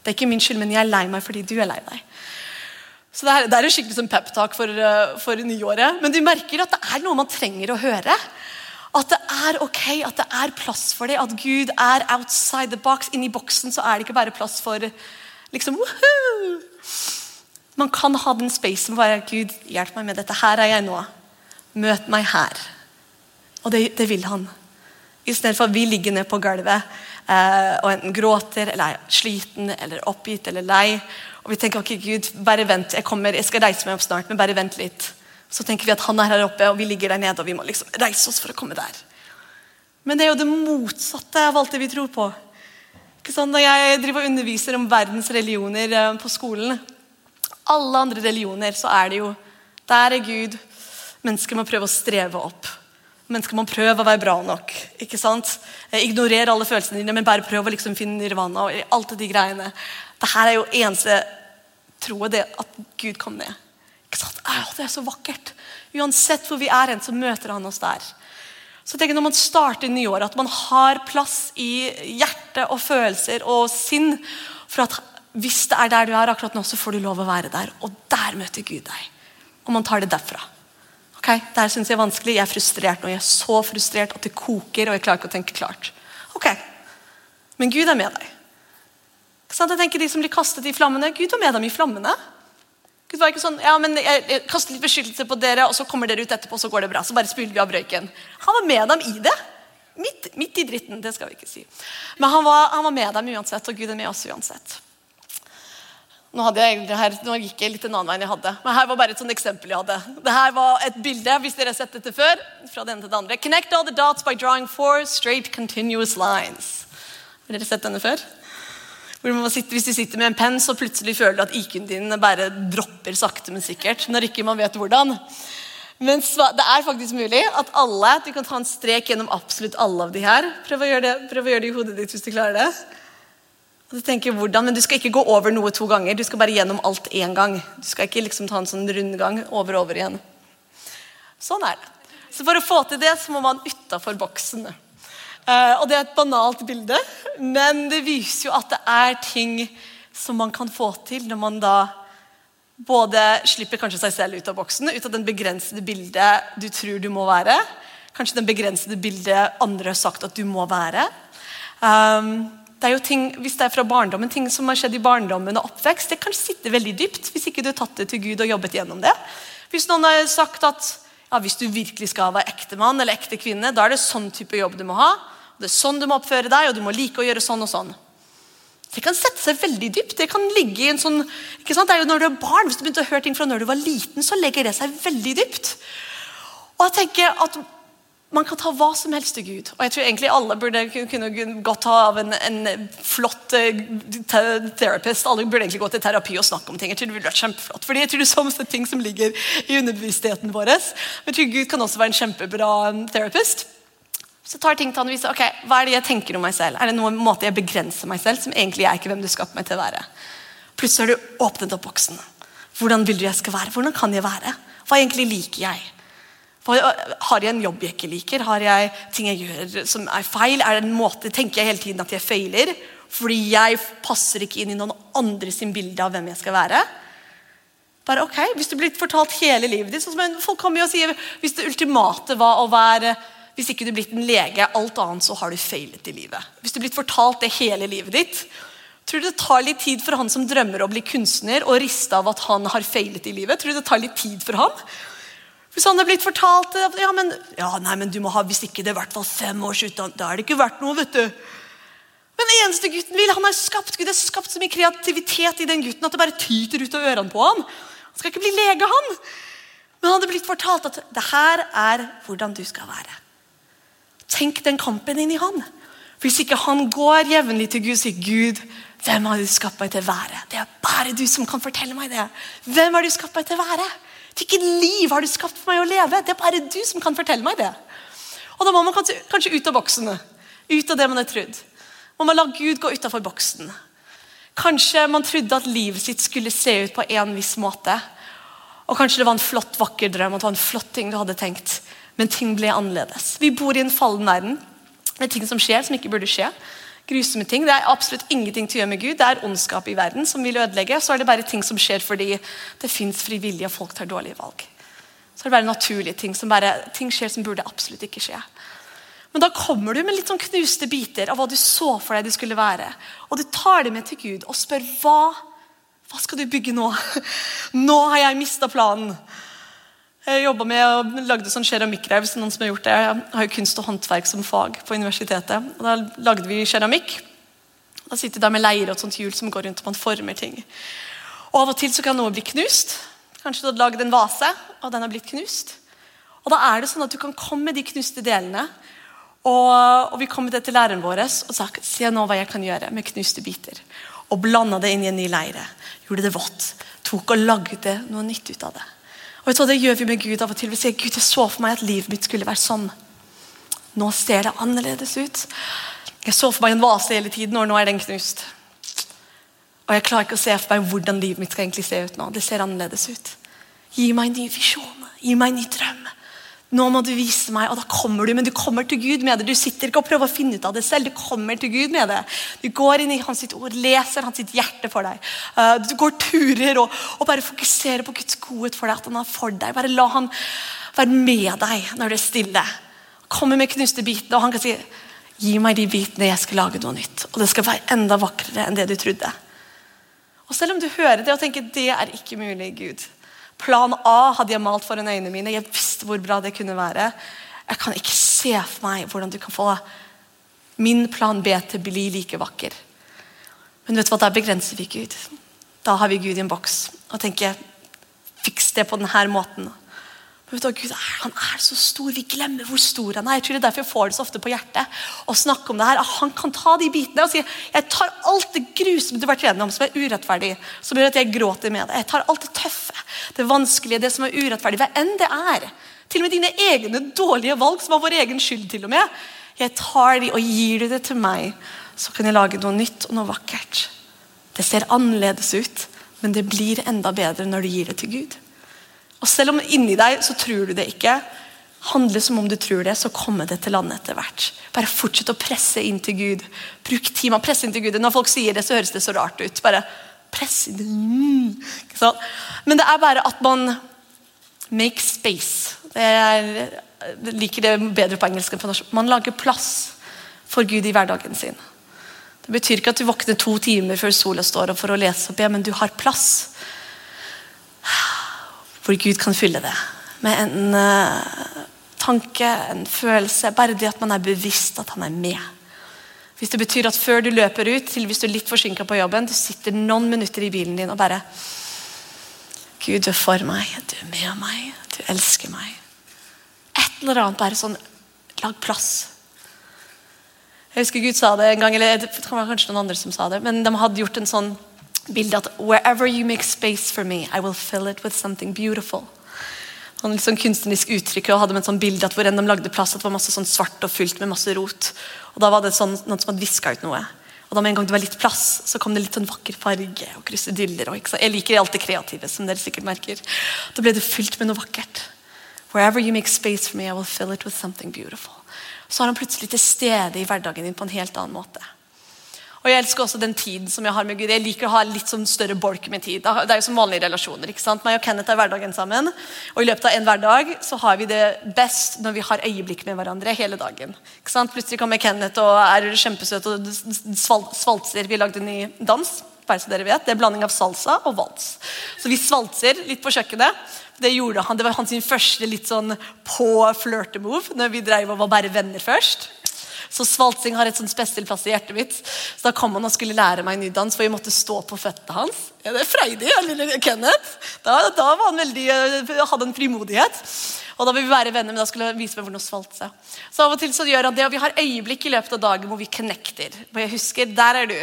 Speaker 2: Det er ikke min skyld, men jeg er lei meg fordi du er lei deg. Så Det er, det er en skikkelig sånn peptalk for, eh, for nyåret. Men du merker at det er noe man trenger å høre. At det er ok, at det er plass for det. At Gud er outside the box. Inni boksen så er det ikke bare plass for liksom woohoo. Man kan ha den spacen bare Gud, hjelp meg med dette. Her er jeg nå. Møt meg her. Og det, det vil han. I stedet for at vi ligger ned på gulvet eh, og enten gråter eller er sliten eller oppgitt eller lei. Og vi tenker ok, Gud, bare vent, jeg kommer, jeg skal reise meg opp snart, men bare vent litt. Så tenker vi at han er her oppe, og vi ligger der nede, og vi må liksom reise oss for å komme der. Men det er jo det motsatte av alt det vi tror på. Ikke sant? Når jeg driver og underviser om verdens religioner eh, på skolen Alle andre religioner så er det jo Der er Gud. Mennesker må prøve å streve opp. Mennesker må prøve å være bra nok. ikke sant? Eh, ignorer alle følelsene dine, men bare prøv å liksom finne nirvana. og alt de greiene. Dette er jo eneste troet, det at Gud kom ned. Ikke sant? det er så vakkert. Uansett hvor vi er hen, så møter han oss der. Så jeg Når man starter nyåret, at man har plass i hjerte og følelser og sinn for at hvis det er der du er akkurat nå, så får du lov å være der. Og der møter Gud deg. Og man tar det derfra. Ok, Det her syns jeg er vanskelig. Jeg er frustrert nå. Jeg er så frustrert at det koker, og jeg klarer ikke å tenke klart. Ok, Men Gud er med deg. Jeg tenker De som blir kastet i flammene, Gud var med dem i flammene. Gud var ikke sånn ja, men jeg, jeg kaster litt beskyttelse på dere, og så kommer dere ut etterpå, og så går det bra. Så bare spyler vi av røyken. Han var med dem i det. Midt, midt, i dritten. Det skal vi ikke si. Men han var, han var, med dem uansett, og Gud er med oss uansett. Nå, jeg, her, nå, gikk jeg litt en annen vei enn jeg hadde. Men her var bare et sånt eksempel jeg hadde. Dette var et bilde hvis dere har sett dette før. fra det ene til det andre. Connect all the dots by drawing four straight continuous lines. Har dere sett denne før? Sitter, hvis du sitter med en penn, så plutselig føler du at IQ-en din bare dropper sakte, men sikkert. når ikke man vet hvordan. Men det er faktisk mulig at alle, du kan ta en strek gjennom absolutt alle av de her. Prøv å gjøre det, å gjøre det i hodet ditt hvis du klarer det. Og du tenker hvordan, Men du skal ikke gå over noe to ganger. Du skal bare gjennom alt én gang. Du skal ikke liksom ta en sånn rundgang over og over igjen. Sånn er det. Så for å få til det, så må man utafor boksen. Eh, og det er et banalt bilde, men det viser jo at det er ting som man kan få til når man da både slipper kanskje seg selv ut av boksen, ut av den begrensede bildet du tror du må være, Kanskje den begrensede bildet andre har sagt at du må være. Um, det er jo ting, hvis det er fra barndommen, ting som har skjedd i barndommen og oppvekst, det kan sitte veldig dypt hvis ikke du har tatt det til Gud og jobbet gjennom det. Hvis noen har sagt at ja, hvis du virkelig skal være ekte mann eller ekte kvinne, da er det sånn type jobb du må ha. Det er sånn du må oppføre deg, og du må like å gjøre sånn og sånn. Det kan sette seg veldig dypt. Det kan ligge i en sånn, ikke sant? Det er jo når du er barn, Hvis du begynte å høre ting fra når du var liten, så legger det seg veldig dypt. Og jeg tenker at man kan ta hva som helst til Gud. Og jeg tror egentlig alle burde kunne godt ha av en, en flott uh, therapist. Alle burde egentlig gå til terapi og snakke om ting. Jeg tror det ville vært kjempeflott. Fordi jeg tror det er sånn ting som ligger i underbevisstheten vår. Men jeg tror Gud kan også være en kjempebra um, therapist. Så tar ting til han og viser ok, hva er det jeg tenker om meg selv. Er det noen måte jeg begrenser meg selv, som egentlig er ikke hvem du skaper meg til å være? Plutselig har du åpnet opp boksen. Hvordan vil du jeg skal være? Hvordan kan jeg være? Hva egentlig liker jeg? Har jeg en jobb jeg ikke liker? Har jeg ting jeg gjør som er feil? Er det en måte, Tenker jeg hele tiden at jeg feiler fordi jeg passer ikke inn i noen andre sin bilde av hvem jeg skal være? Bare ok, Hvis du blir fortalt hele livet ditt sånn som Folk kommer og sier hvis det ultimate var å være Hvis ikke du er blitt en lege, alt annet, så har du feilet i livet. Hvis du er blitt fortalt det hele livet ditt, tror du det tar litt tid for han som drømmer å bli kunstner, og riste av at han har feilet i livet? Tror du det tar litt tid for han? Hvis han er blitt fortalt ja, men, ja, nei, men du må ha, Hvis ikke det er i hvert fall fem års utdannelse, da er det ikke verdt noe. vet du. Men det eneste gutten vil, han har skapt Gud har skapt så mye kreativitet i den gutten at det bare tyter ut av ørene på ham. Han skal ikke bli lege, han. Men han hadde blitt fortalt at det her er hvordan du skal være. Tenk den kampen inn i han. Hvis ikke han går jevnlig til Gud sier Gud, hvem har du skapt meg til å være? Det er bare du som kan fortelle meg det. Hvem har du skapt meg til å være? Hvilket liv har du skapt for meg å leve? Det er bare du som kan fortelle meg det. Og Da må man kanskje, kanskje ut av boksene. Ut av det man har trodd. Må man la Gud gå utafor boksen. Kanskje man trodde at livet sitt skulle se ut på en viss måte. Og Kanskje det var en flott, vakker drøm, at det var en flott ting du hadde tenkt. Men ting ble annerledes. Vi bor i en fallen verden med ting som skjer som ikke burde skje grusomme ting. Det er absolutt ingenting til å gjøre med Gud. Det er ondskap i verden som vil ødelegge. Så er det bare ting som skjer fordi det fins frivillige, og folk tar dårlige valg. Så er det bare naturlige ting som bare, ting skjer som burde absolutt ikke skje. Men da kommer du med litt sånn knuste biter av hva du så for deg det skulle være. Og du tar det med til Gud og spør hva, hva skal du bygge nå? [LAUGHS] Nå har jeg mista planen. Jobba med og lagde sånn keramikkreiv. noen som har gjort det. Jeg har jo kunst og håndverk som fag på universitetet. Og Da lagde vi keramikk. Da sitter vi der med leire og et sånt hjul som går rundt og man former ting. Og Av og til så kan noe bli knust. Kanskje du hadde lagd en vase, og den har blitt knust. Og Da er det sånn at du kan komme med de knuste delene. Og, og vi kom med det til læreren vår og sa se nå hva jeg kan gjøre med knuste biter. Og blanda det inn i en ny leire. Gjorde det vått. Tok og lagde noe nytt ut av det. Og jeg tror Det gjør vi med Gud av og til. Vi sier Gud, jeg så for meg at livet mitt skulle være sånn. Nå ser det annerledes ut. Jeg så for meg en vase hele tiden, og nå er den knust. Og jeg klarer ikke å se for meg hvordan livet mitt skal egentlig se ut nå. Det ser annerledes ut. Gi meg en ny visjon. Gi meg en ny drøm. Nå må du vise meg, og da kommer du. Men du kommer til Gud med det. Du sitter ikke og prøver å finne ut av det selv. Du kommer til Gud med det. Du går inn i hans ord, leser hans hjerte for deg. Eh, du går turer og, og, bare fokuserer på Guds godhet for deg. At han er for deg. Bare la han være med deg når du er stille. Kommer med knuste bitene, og han kan si Gi meg de bitene, jeg skal lage noe nytt. Og det skal være enda vakrere enn det du trodde. Og Selv om du hører det og tenker det er ikke mulig, Gud, Plan A hadde jeg malt foran øynene mine. Jeg visste hvor bra det kunne være. Jeg kan ikke se for meg hvordan du kan få min plan B til å bli like vakker. Men vet du hva, da begrenser vi Gud. Da har vi Gud i en boks og tenker fiks det på denne måten. Vet du, Gud han er så stor. Vi glemmer hvor stor han er. Jeg tror det er derfor jeg får det så ofte på hjertet å snakke om det her. Han kan ta de bitene og si jeg tar alt det grusomme du har vært gjennom, som er urettferdig, som gjør at jeg gråter med det. Jeg tar alt det tøffe, det vanskelige, det som er urettferdig, hva enn det er. Til og med dine egne dårlige valg, som har vår egen skyld. til og med. Jeg tar de og gir du det til meg, så kan jeg lage noe nytt og noe vakkert. Det ser annerledes ut, men det blir enda bedre når du gir det til Gud. Og Selv om inni deg så tror du det ikke, handle som om du tror det, så kommer det til landet etter hvert. Bare fortsett å presse inn til Gud. Bruk tid med å presse inn til Gud. Når folk sier det, så høres det så rart ut. Bare press inn. Mm. Men det er bare at man make space. Jeg liker det bedre på engelsk enn på norsk. Man lager plass for Gud i hverdagen sin. Det betyr ikke at du våkner to timer før sola står opp for å lese opp, ja, men du har plass hvor Gud kan fylle det med en uh, tanke, en følelse. Bare det at man er bevisst at han er med. Hvis det betyr at før du løper ut, til hvis du er litt forsinka på jobben, du sitter noen minutter i bilen din og bare Gud, du er for meg, du er med meg, du elsker meg. Et eller annet bare sånn Lag plass. Jeg husker Gud sa det en gang, eller det var kanskje noen andre som sa det, men de hadde gjort en sånn bilde at Wherever you make space for me, I will fill it with something beautiful. Han liksom kunstnerisk uttrykk og hadde med et sånt bilde at hvor enn de lagde plass, at det var masse sånn svart og fylt med masse rot. Og Da var det sånn, noen som hadde viska ut noe. Og da med en gang det var litt plass, så kom det litt sånn vakker farge og krusedyller. Og, ikke sant? jeg liker alt det kreative, som dere sikkert merker. Da ble det fylt med noe vakkert. Wherever you make space for me, I will fill it with something beautiful. Så er han plutselig til stede i hverdagen din på en helt annen måte. Og Jeg elsker også den tiden som jeg har med Gud. Jeg liker å ha litt sånn større bolk med tid. Det er jo som vanlige relasjoner. ikke sant? Meg og Kenneth er hverdagen sammen. Og i løpet av en hverdag så har vi det best når vi har øyeblikk med hverandre hele dagen. ikke sant? Plutselig kommer Kenneth og er kjempesøt og svalser. Vi lagde en ny dans. bare så dere vet. Det er blanding av salsa og vals. Så vi svalser litt på kjøkkenet. Det gjorde han, det var hans første litt sånn på flørtemove når vi drev og var bare venner først. Så svaltsing har et sånn spesiell plass i hjertet mitt. Så da kom han og skulle lære meg ny dans, for jeg måtte stå på føttene hans. Ja, det er freidig, lille Kenneth. Da, da var han veldig, eh, hadde en frimodighet. Og da vil vi være venner, men da skulle han vise meg hvordan å seg. Så av og til så gjør han det, og vi har øyeblikk i løpet av dagen hvor vi connecter. Og jeg husker, der er du.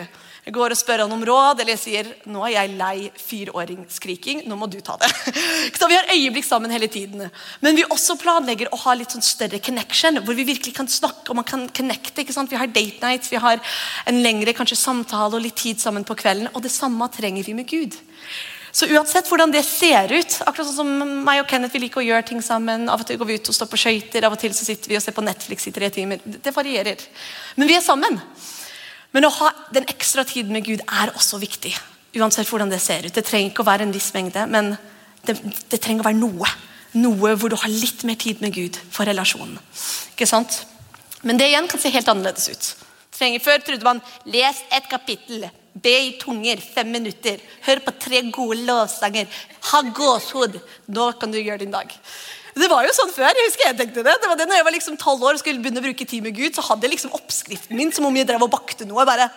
Speaker 2: Jeg går og spør han om råd, eller jeg sier nå er jeg lei fireåringsskriking. Nå må du ta det. [LAUGHS] Så Vi har øyeblikk sammen hele tiden. Men vi også planlegger å ha litt sånn større connection, hvor vi virkelig kan snakke og man kan connecte. ikke sant? Vi har date nights, vi har en lengre kanskje samtale og litt tid sammen på kvelden. Og det samme trenger vi med Gud. Så uansett hvordan det ser ut akkurat sånn som meg og Kenneth vi liker å gjøre ting sammen. Av og til går vi ut og står på skøyter, av og til så sitter vi og ser på Netflix i tre timer. Det varierer. Men vi er sammen. Men å ha den ekstra tiden med Gud er også viktig. Uansett hvordan det ser ut. Det trenger ikke å være en viss mengde, men det, det trenger å være noe. Noe hvor du har litt mer tid med Gud for relasjonen. Ikke sant? Men det igjen kan se helt annerledes ut. Trenger, før trodde man les et kapittel, be i tunger fem minutter, hør på tre gode lovsanger, ha gåshud. Nå kan du gjøre din dag. Det var jo sånn før. jeg husker jeg tenkte det. det var det når jeg var liksom 12 år og skulle begynne å bruke tid med Gud, så hadde jeg liksom oppskriften min som om jeg drev og bakte noe. bare.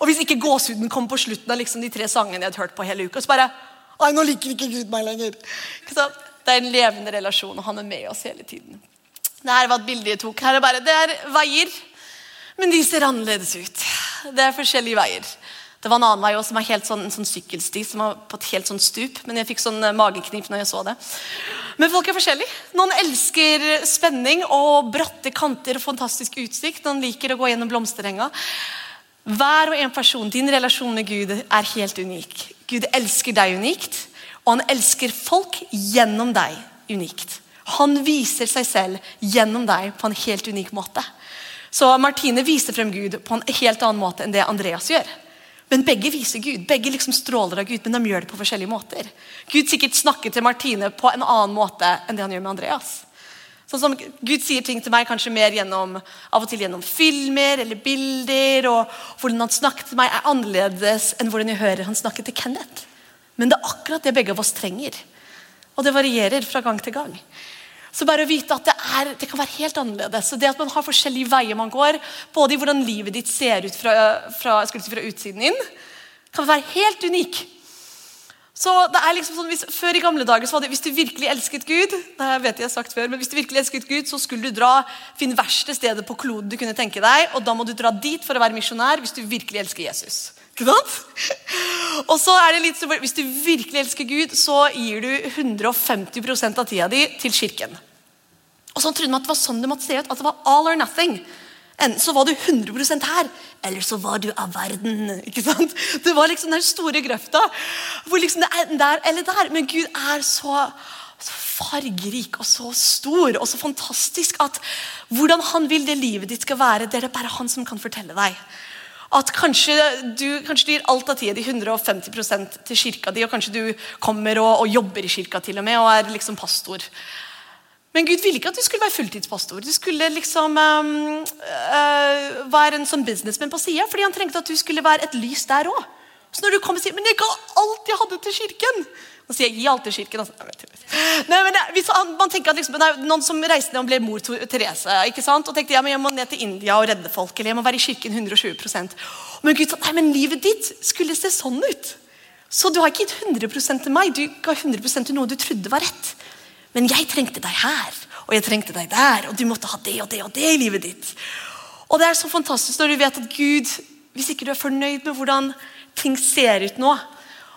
Speaker 2: Og hvis ikke gåsehuden kom på slutten av liksom de tre sangene jeg hadde hørt på hele uka, så bare Nei, nå liker ikke Gud meg lenger. Så det er en levende relasjon, og han er med oss hele tiden. Det her var et bilde jeg tok. Her er bare, Det er veier, men de ser annerledes ut. Det er forskjellige veier. Det var en annen vei også, som var helt sånn, en sånn sykkelsti som var på et helt sånn stup. Men jeg fikk sånn eh, mageknip når jeg så det. Men folk er forskjellige. Noen elsker spenning og bratte kanter og fantastisk utsikt. Noen liker å gå gjennom blomsterenga. Hver og en person, din relasjon med Gud er helt unik. Gud elsker deg unikt, og han elsker folk gjennom deg unikt. Han viser seg selv gjennom deg på en helt unik måte. Så Martine viser frem Gud på en helt annen måte enn det Andreas gjør. Men begge viser Gud. Begge liksom stråler av Gud, men de gjør det på forskjellige måter. Gud sikkert snakker til Martine på en annen måte enn det han gjør med Andreas. Sånn som Gud sier ting til meg kanskje mer gjennom, av og til gjennom filmer eller bilder. og Hvordan han snakker til meg, er annerledes enn hvordan jeg hører han snakke til Kenneth. Men det er akkurat det begge av oss trenger. Og det varierer fra gang til gang. Så bare å vite at det, er, det, kan være helt annerledes. Så det at man har forskjellige veier man går, både i hvordan livet ditt ser ut fra, fra, si, fra utsiden inn, kan være helt unik. Så det er liksom sånn, hvis, Før i gamle dager så var det, hvis du virkelig elsket Gud det vet jeg, jeg sagt før, men hvis du virkelig elsket Gud, så skulle du dra, finne verste stedet på kloden du kunne tenke deg, og da må du dra dit for å være misjonær hvis du virkelig elsker Jesus. Ikke sant? Og så er det litt Hvis du virkelig elsker Gud, så gir du 150% av tida di til kirken. Og så trodde man at det var sånn det måtte se ut. At det var all or nothing. Enten så var du 100% her, eller så var du av verden. ikke sant? Det var liksom den store grøfta. hvor liksom det er der eller der. Men Gud er så, så fargerik og så stor og så fantastisk at hvordan han vil det livet ditt skal være, det er det bare han som kan fortelle deg. At kanskje du, kanskje du gir alt av tida di 150% til kirka di, og kanskje du kommer og, og, jobber i kirka til og med, og er liksom pastor. Men Gud ville ikke at du skulle være fulltidspastor. Du skulle liksom um, uh, være en sånn businessman på sida, fordi han trengte at du skulle være et lys der òg. Så når du kom og sier 'Men jeg ga alt jeg hadde til kirken' Nå sier jeg 'gi alt til kirken'. Altså. Nei, man tenker at liksom, er Noen som reiste ned og ble mor Therese ikke sant? og tenkte ja, men jeg må ned til India og redde folk, eller jeg må være i kirken 120% Men Gud sa nei, men livet ditt skulle se sånn ut. Så du har ikke gitt 100 til meg, du ga 100% til noe du trodde var rett. Men jeg trengte deg her, og jeg trengte deg der, og du måtte ha det og det og det i livet ditt. Og det er så fantastisk når du vet at Gud, hvis ikke du er fornøyd med hvordan ting ser ut nå,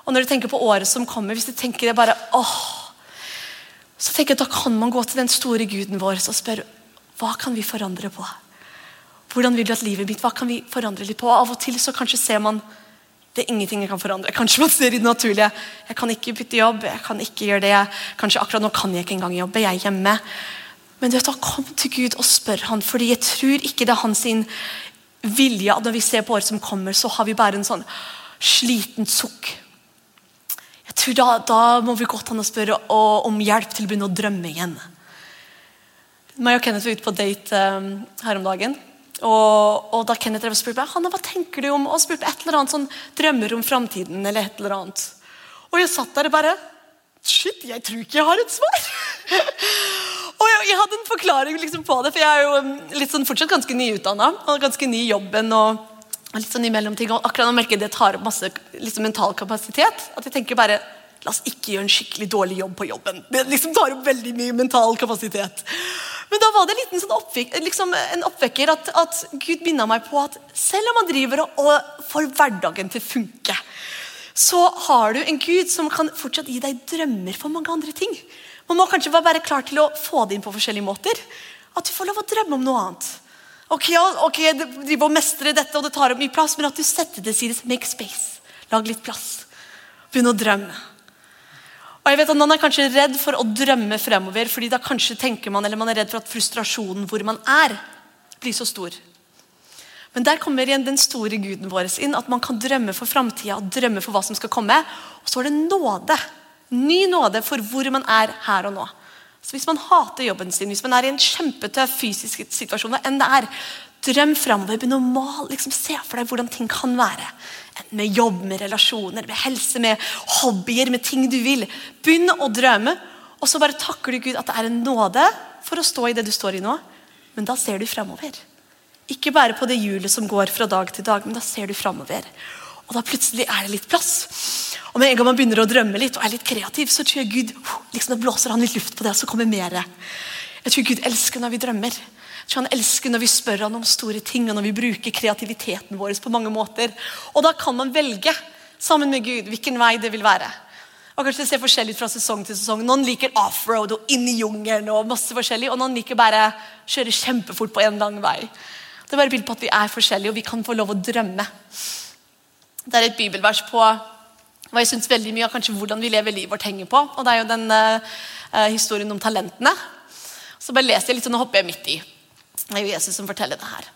Speaker 2: og når du tenker på året som kommer, hvis du tenker det bare åh, så tenker jeg at Da kan man gå til den store guden vår og spørre hva kan vi forandre på. Hvordan vil du at livet mitt, Hva kan vi forandre litt på? Av og til så kanskje ser man det er ingenting jeg kan forandre. Kanskje man ser i det naturlige. Jeg kan ikke bytte jobb. jeg kan ikke gjøre det. Kanskje akkurat nå kan jeg ikke engang jobbe. Jeg er hjemme. Men du vet, da kom til Gud og spør han, fordi jeg tror ikke det er hans vilje at når vi ser på året som kommer, så har vi bare en sånn sliten sukk. Jeg tror Da, da må vi godt an å spørre om hjelp til å begynne å drømme igjen. Meg og Kenneth var ute på date um, her om dagen. Og, og, da Kenneth spurte meg Hanna, hva tenker du om og spurte et eller annet sånn drømmer om framtiden. eller et eller annet. Og jeg satt der og bare Shit, jeg tror ikke jeg har et svar! [LAUGHS] og jeg, jeg, hadde en forklaring liksom på det, for jeg er jo um, litt sånn, fortsatt ganske nyutdanna. Og ganske ny i jobben. og litt sånn imellom ting, og akkurat nå merker jeg det tar opp masse liksom, mental kapasitet. At jeg tenker bare La oss ikke gjøre en skikkelig dårlig jobb på jobben. Det liksom tar opp veldig mye mental kapasitet. Men da var det en sånn oppvek, liksom en oppvekker at, at Gud minna meg på at selv om man driver og, og får hverdagen til å funke, så har du en Gud som kan fortsatt gi deg drømmer for mange andre ting. Man må kanskje bare være klar til å få det inn på forskjellige måter. At du får lov å drømme om noe annet. Ok, ok, du driver mestrer dette, og det tar opp mye plass, men at du setter det til side. Make space. Lag litt plass. Begynn å drømme. Og jeg vet at Man er kanskje redd for å drømme fremover, fordi da kanskje tenker man, eller man er redd for at frustrasjonen hvor man er, blir så stor. Men der kommer igjen den store guden vår inn. At man kan drømme for framtida drømme for hva som skal komme. Og så er det nåde. Ny nåde for hvor man er her og nå. Så Hvis man hater jobben sin, hvis man er i en kjempetøff fysisk situasjon, enn det er, drøm framover. Begynn å male. Liksom, se for deg hvordan ting kan være. Med jobb, med relasjoner, med helse, med hobbyer, med ting du vil. Begynn å drømme, og så bare takker du Gud at det er en nåde for å stå i det du står i nå. Men da ser du framover. Ikke bare på det hjulet som går fra dag til dag, men da ser du framover. Og da plutselig er det litt plass. Og med en gang man begynner å drømme litt og er litt kreativ, så tror jeg Gud liksom da blåser han litt luft på det, og så kommer mer. Jeg tror Gud elsker når vi drømmer. Jeg tror Han elsker når vi spør han om store ting, og når vi bruker kreativiteten vår på mange måter. Og da kan man velge sammen med Gud hvilken vei det vil være. Og kanskje Det ser forskjellig ut fra sesong til sesong. Noen liker offroad og inn i jungelen. Og masse forskjellig, og noen liker bare kjøre kjempefort på en lang vei. Det er bare et bilde på at vi er forskjellige, og vi kan få lov å drømme. Det er et bibelvers på hva jeg synes veldig mye av kanskje hvordan vi lever livet vårt henger på. Og det er jo den uh, historien om talentene. Så bare leser jeg litt, og nå hopper jeg midt i. Det er jo Jesus som forteller det her.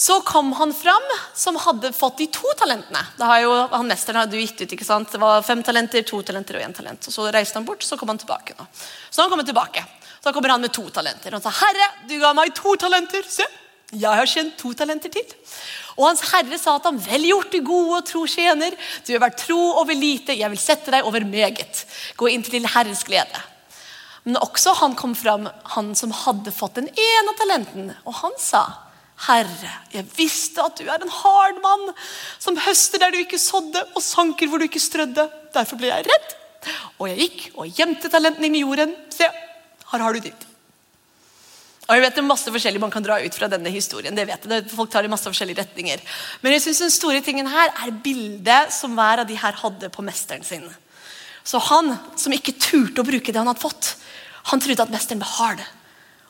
Speaker 2: Så kom han fram som hadde fått de to talentene. Det har jo, han Mesteren hadde jo gitt ut ikke sant? Det var fem talenter, to talenter og én talent. Og Så reiste han bort, så kom han tilbake. nå. Så han kommer tilbake. Så kommer han med to talenter. Og han sa, 'Herre, du ga meg to talenter. Se, jeg har tjent to talenter til.' Og hans herre sa at han vel gjort, du gode og tro tjener. Du har vært tro over lite, jeg vil sette deg over meget. Gå inn til din herres glede. Men også han kom fram, han som hadde fått den ene talenten. Og han sa, 'Herre, jeg visste at du er en hard mann, som høster der du ikke sådde, og sanker hvor du ikke strødde.' Derfor ble jeg redd, og jeg gikk og gjemte talenten inn i jorden. Se, her har du ditt. Og jeg vet det er masse forskjellig man kan dra ut fra denne historien. det vet jeg, Folk tar i masse forskjellige retninger. Men jeg synes den store tingen her er bildet som hver av de her hadde på mesteren sin. Så han som ikke turte å bruke det han hadde fått, han trodde at mesteren var hard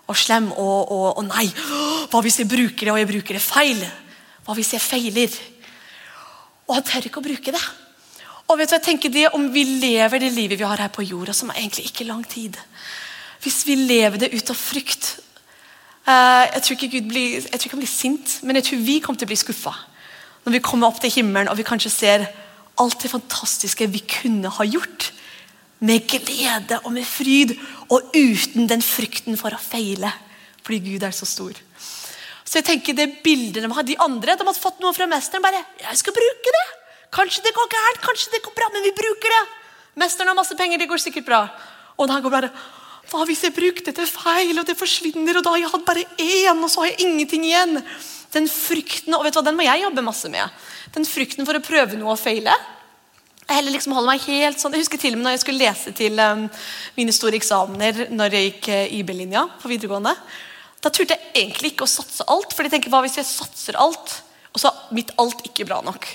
Speaker 2: og slem og, og, og nei. Hva hvis jeg bruker det, og jeg bruker det feil? Hva hvis jeg feiler? Og han tør ikke å bruke det. Og vet du, jeg tenker det Om vi lever det livet vi har her på jorda, som er egentlig ikke lang tid Hvis vi lever det ut av frykt Jeg tror ikke Gud blir, jeg tror ikke han blir sint, men jeg tror vi kommer til å bli skuffa. Når vi kommer opp til himmelen og vi kanskje ser alt det fantastiske vi kunne ha gjort med glede og med fryd, og uten den frykten for å feile. Fordi Gud er så stor. Så jeg tenker det bildet De har, de andre de hadde fått noe fra mesteren. bare, jeg skal bruke det. Kanskje det går gærent, kanskje det går bra, men vi bruker det. Mesteren har masse penger, det går sikkert bra. Og da går bare, hva hvis jeg brukte det feil, og det forsvinner, og da har jeg hatt bare én, og så har jeg ingenting igjen? Den frykten, og vet du hva, den må jeg jobbe masse med. Den frykten for å prøve noe og feile. Jeg liksom meg helt sånn, jeg husker til og med når jeg skulle lese til um, mine store eksamener når jeg gikk uh, IB-linja på videregående. Da turte jeg egentlig ikke å satse alt. for jeg tenker, hva hvis jeg satser alt, og så er mitt alt ikke bra nok?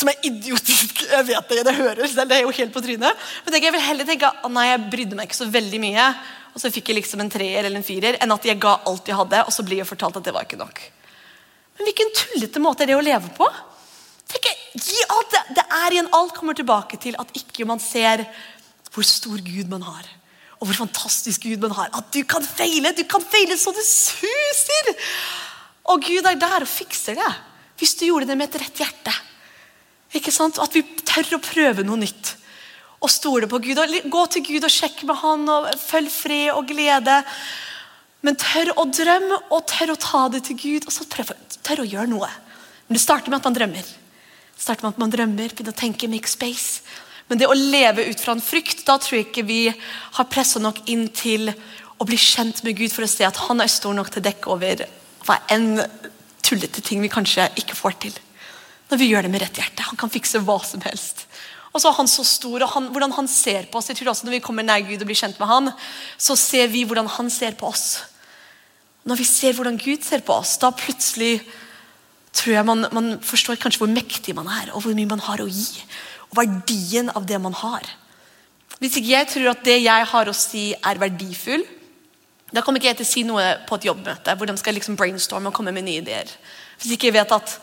Speaker 2: Som er idiotisk. Jeg vet det, det høres, det er jo helt på trynet. Men jeg vil heller tenke at nei, jeg brydde meg ikke så veldig mye, og så fikk jeg liksom en treer eller en firer, enn at jeg ga alt jeg hadde, og så blir jeg fortalt at det var ikke nok. Men hvilken tullete måte er det å leve på? Tenk, gi alt det, det er igjen. Alt kommer tilbake til at ikke man ser hvor stor Gud man har. Og hvor fantastisk Gud man har. At du kan feile! Du kan feile så det suser! Og Gud er der og fikser det. Hvis du gjorde det med et rett hjerte. Ikke sant? At vi tør å prøve noe nytt. Og stole på Gud. og Gå til Gud og sjekke med Han. og Følg fred og glede. Men tør å drømme og tør å ta det til Gud, og så prøv, tør å gjøre noe. Men det starter med at man drømmer. Det starter med at man drømmer, begynner å tenke, make space. Men det å leve ut fra en frykt, da tror jeg ikke vi har pressa nok inn til å bli kjent med Gud for å se at han er stor nok til å dekke over hva enn tullete ting vi kanskje ikke får til. Når vi gjør det med rett hjerte. Han kan fikse hva som helst. Og så er han så stor, og han, hvordan han ser på oss. jeg tror også Når vi kommer nær Gud og blir kjent med han, så ser vi hvordan han ser på oss. Når vi ser hvordan Gud ser på oss, da plutselig tror jeg man, man forstår kanskje hvor mektig man er, og hvor mye man har å gi. Og verdien av det man har. Hvis ikke jeg tror at det jeg har å si, er verdifull, da kommer ikke jeg til å si noe på et jobbmøte hvor de skal liksom brainstorme og komme med nye ideer. Hvis ikke jeg vet at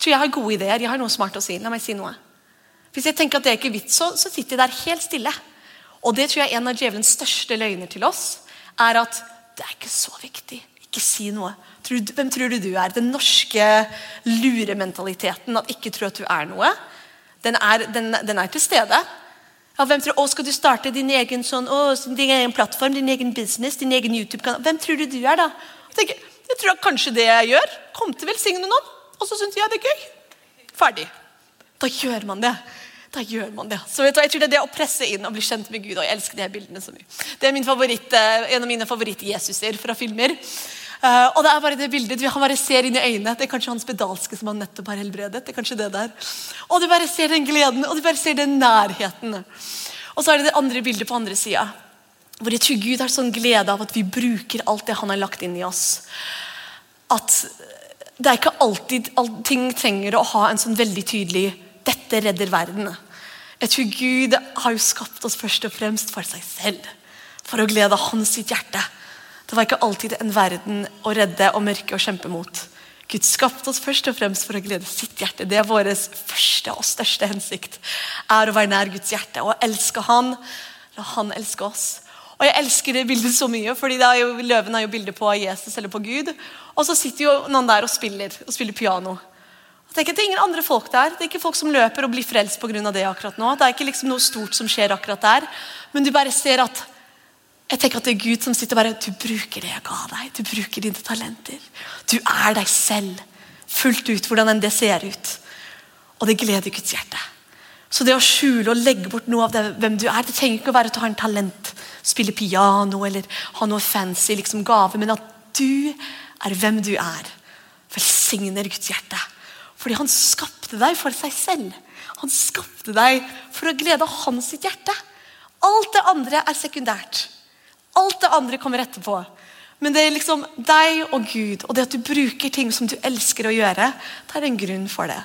Speaker 2: tror jeg har gode ideer, jeg har noe smart å si. La meg si noe. Hvis jeg tenker at det er ikke vits, så, så sitter jeg der helt stille. Og det tror jeg er en av djevelens største løgner til oss. er at det er ikke så viktig. Ikke si noe. Hvem tror du du er? Den norske lurementaliteten, at ikke tro at du er noe, den er, den, den er til stede. Ja, hvem tror, å, Skal du starte din egen, sånn, å, din egen plattform, din egen business, din egen YouTube-kanal? Hvem tror du du er, da? Jeg, tenker, jeg tror kanskje det jeg gjør, kommer til å velsigne noen. Og så syns jeg det er gøy. Ferdig. Da gjør man det. Da gjør man det. Så vet du, jeg tror Det er det å presse inn og bli kjent med Gud. og Jeg elsker de her bildene så mye. Det er favoritt, eh, en av mine favoritt-Jesuser fra filmer. Uh, og det er bare det bildet, Han bare ser inn i øynene. Det er kanskje hans pedalske som han nettopp har helbredet. det er kanskje det der. Og du bare ser den gleden og du bare ser den nærheten. Og så er det det andre bildet på andre sida. Hvor jeg tror Gud har sånn glede av at vi bruker alt det han har lagt inn i oss. At det er ikke alltid ting trenger å ha en sånn veldig tydelig dette redder verden. Jeg tror Gud har jo skapt oss først og fremst for seg selv. For å glede hans sitt hjerte. Det var ikke alltid en verden å redde og mørke og kjempe mot. Gud skapte oss først og fremst for å glede sitt hjerte. Det er vår første og største hensikt. er å være nær Guds hjerte og elske Han. La Han elske oss. Og Jeg elsker det bildet så mye, fordi er jo, løven er jo bildet på Jesus eller på Gud. Og så sitter jo noen der og spiller, og spiller piano. Jeg tenker, Det er ingen andre folk der. Det er ikke folk som løper og blir frelst pga. det akkurat nå. Det er ikke liksom noe stort som skjer akkurat der. Men du bare ser at jeg tenker at det er Gud som sitter og bare Du bruker det jeg ga deg. Du bruker dine talenter. Du er deg selv fullt ut, hvordan enn det ser ut. Og det gleder Guds hjerte. Så det å skjule og legge bort noe av det, hvem du er, det trenger ikke å være at du har en talent, spille piano eller ha noe fancy liksom gave, men at du er hvem du er. Velsigner Guds hjerte. Fordi han skapte deg for seg selv. Han skapte deg for å glede hans sitt hjerte. Alt det andre er sekundært. Alt det andre kommer etterpå. Men det er liksom deg og Gud, og det at du bruker ting som du elsker å gjøre, det er en grunn for det.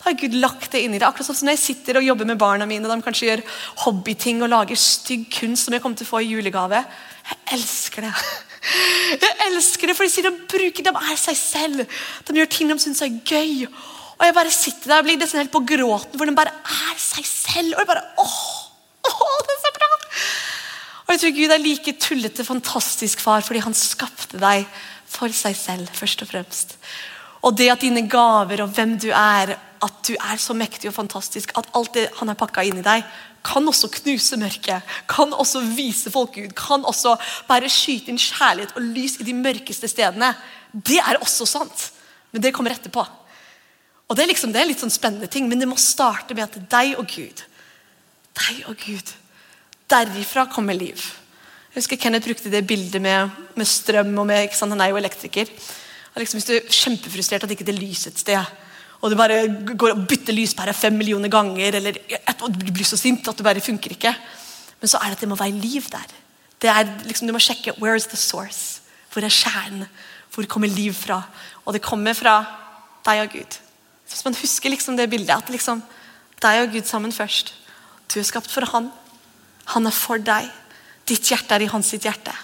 Speaker 2: Da har Gud lagt det inn i det. Akkurat sånn som når jeg sitter og jobber med barna mine, de kanskje gjør hobbyting og lager stygg kunst som jeg kommer til å få i julegave. Jeg elsker det. [LAUGHS] Jeg elsker det, for de sier de bruker de er seg selv. De gjør ting de syns er gøy. Og jeg bare sitter der og blir nesten helt på gråten, for de bare er seg selv. Og jeg bare, åh, åh, det er så bra! Og jeg tror Gud er like tullete fantastisk far fordi han skapte deg for seg selv, først og fremst. Og det at dine gaver og hvem du er, at du er så mektig og fantastisk, at alt det han har pakka inn i deg, kan også knuse mørket, kan også vise folk Gud, kan også bare skyte inn kjærlighet og lys i de mørkeste stedene. Det er også sant, men det kommer etterpå. Og Det er liksom, det er litt sånn spennende ting, men det må starte med at deg og Gud. Deg og Gud. Derifra kommer liv. Jeg husker Kenneth brukte det bildet med, med strøm. og med, Han er jo elektriker. Liksom, hvis du er kjempefrustrert at ikke det lyser et sted, og du bare går og bytter lyspære fem millioner ganger, eller du blir så sint at det bare funker ikke, men så er det at det må være liv der. Det er liksom, Du må sjekke where is the source. Hvor er kjernen? Hvor kommer liv fra? Og det kommer fra deg og Gud. Hvis man husker liksom det bildet, at liksom, deg og Gud sammen først. Du er skapt for Han. Han er for deg. Ditt hjerte er i hans sitt hjerte.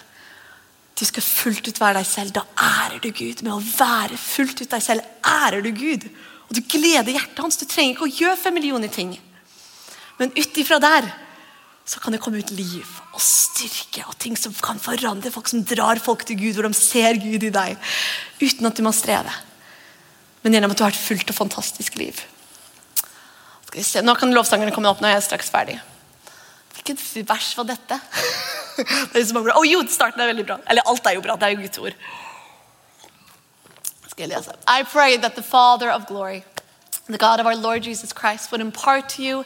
Speaker 2: Du skal fullt ut være deg selv. Da ærer du Gud. Med å være fullt ut deg selv ærer du Gud. Og du gleder hjertet hans. Du trenger ikke å gjøre fem millioner ting. Men ut ifra der så kan det komme ut liv og styrke og ting som kan forandre folk, som drar folk til Gud, hvor de ser Gud i deg. Uten at du må streve. Men gjennom at du har et fullt og fantastisk liv. Nå kan lovsangerne komme opp jeg er straks ferdig. Hvilket vers var dette? [LAUGHS] det er mange bra. Oh, jo, starten er veldig bra. Eller alt er jo bra. Det er jo Guds ord. Skal jeg lese. I pray that the Father of glory, the God of our Lord Jesus Christ, would impart to you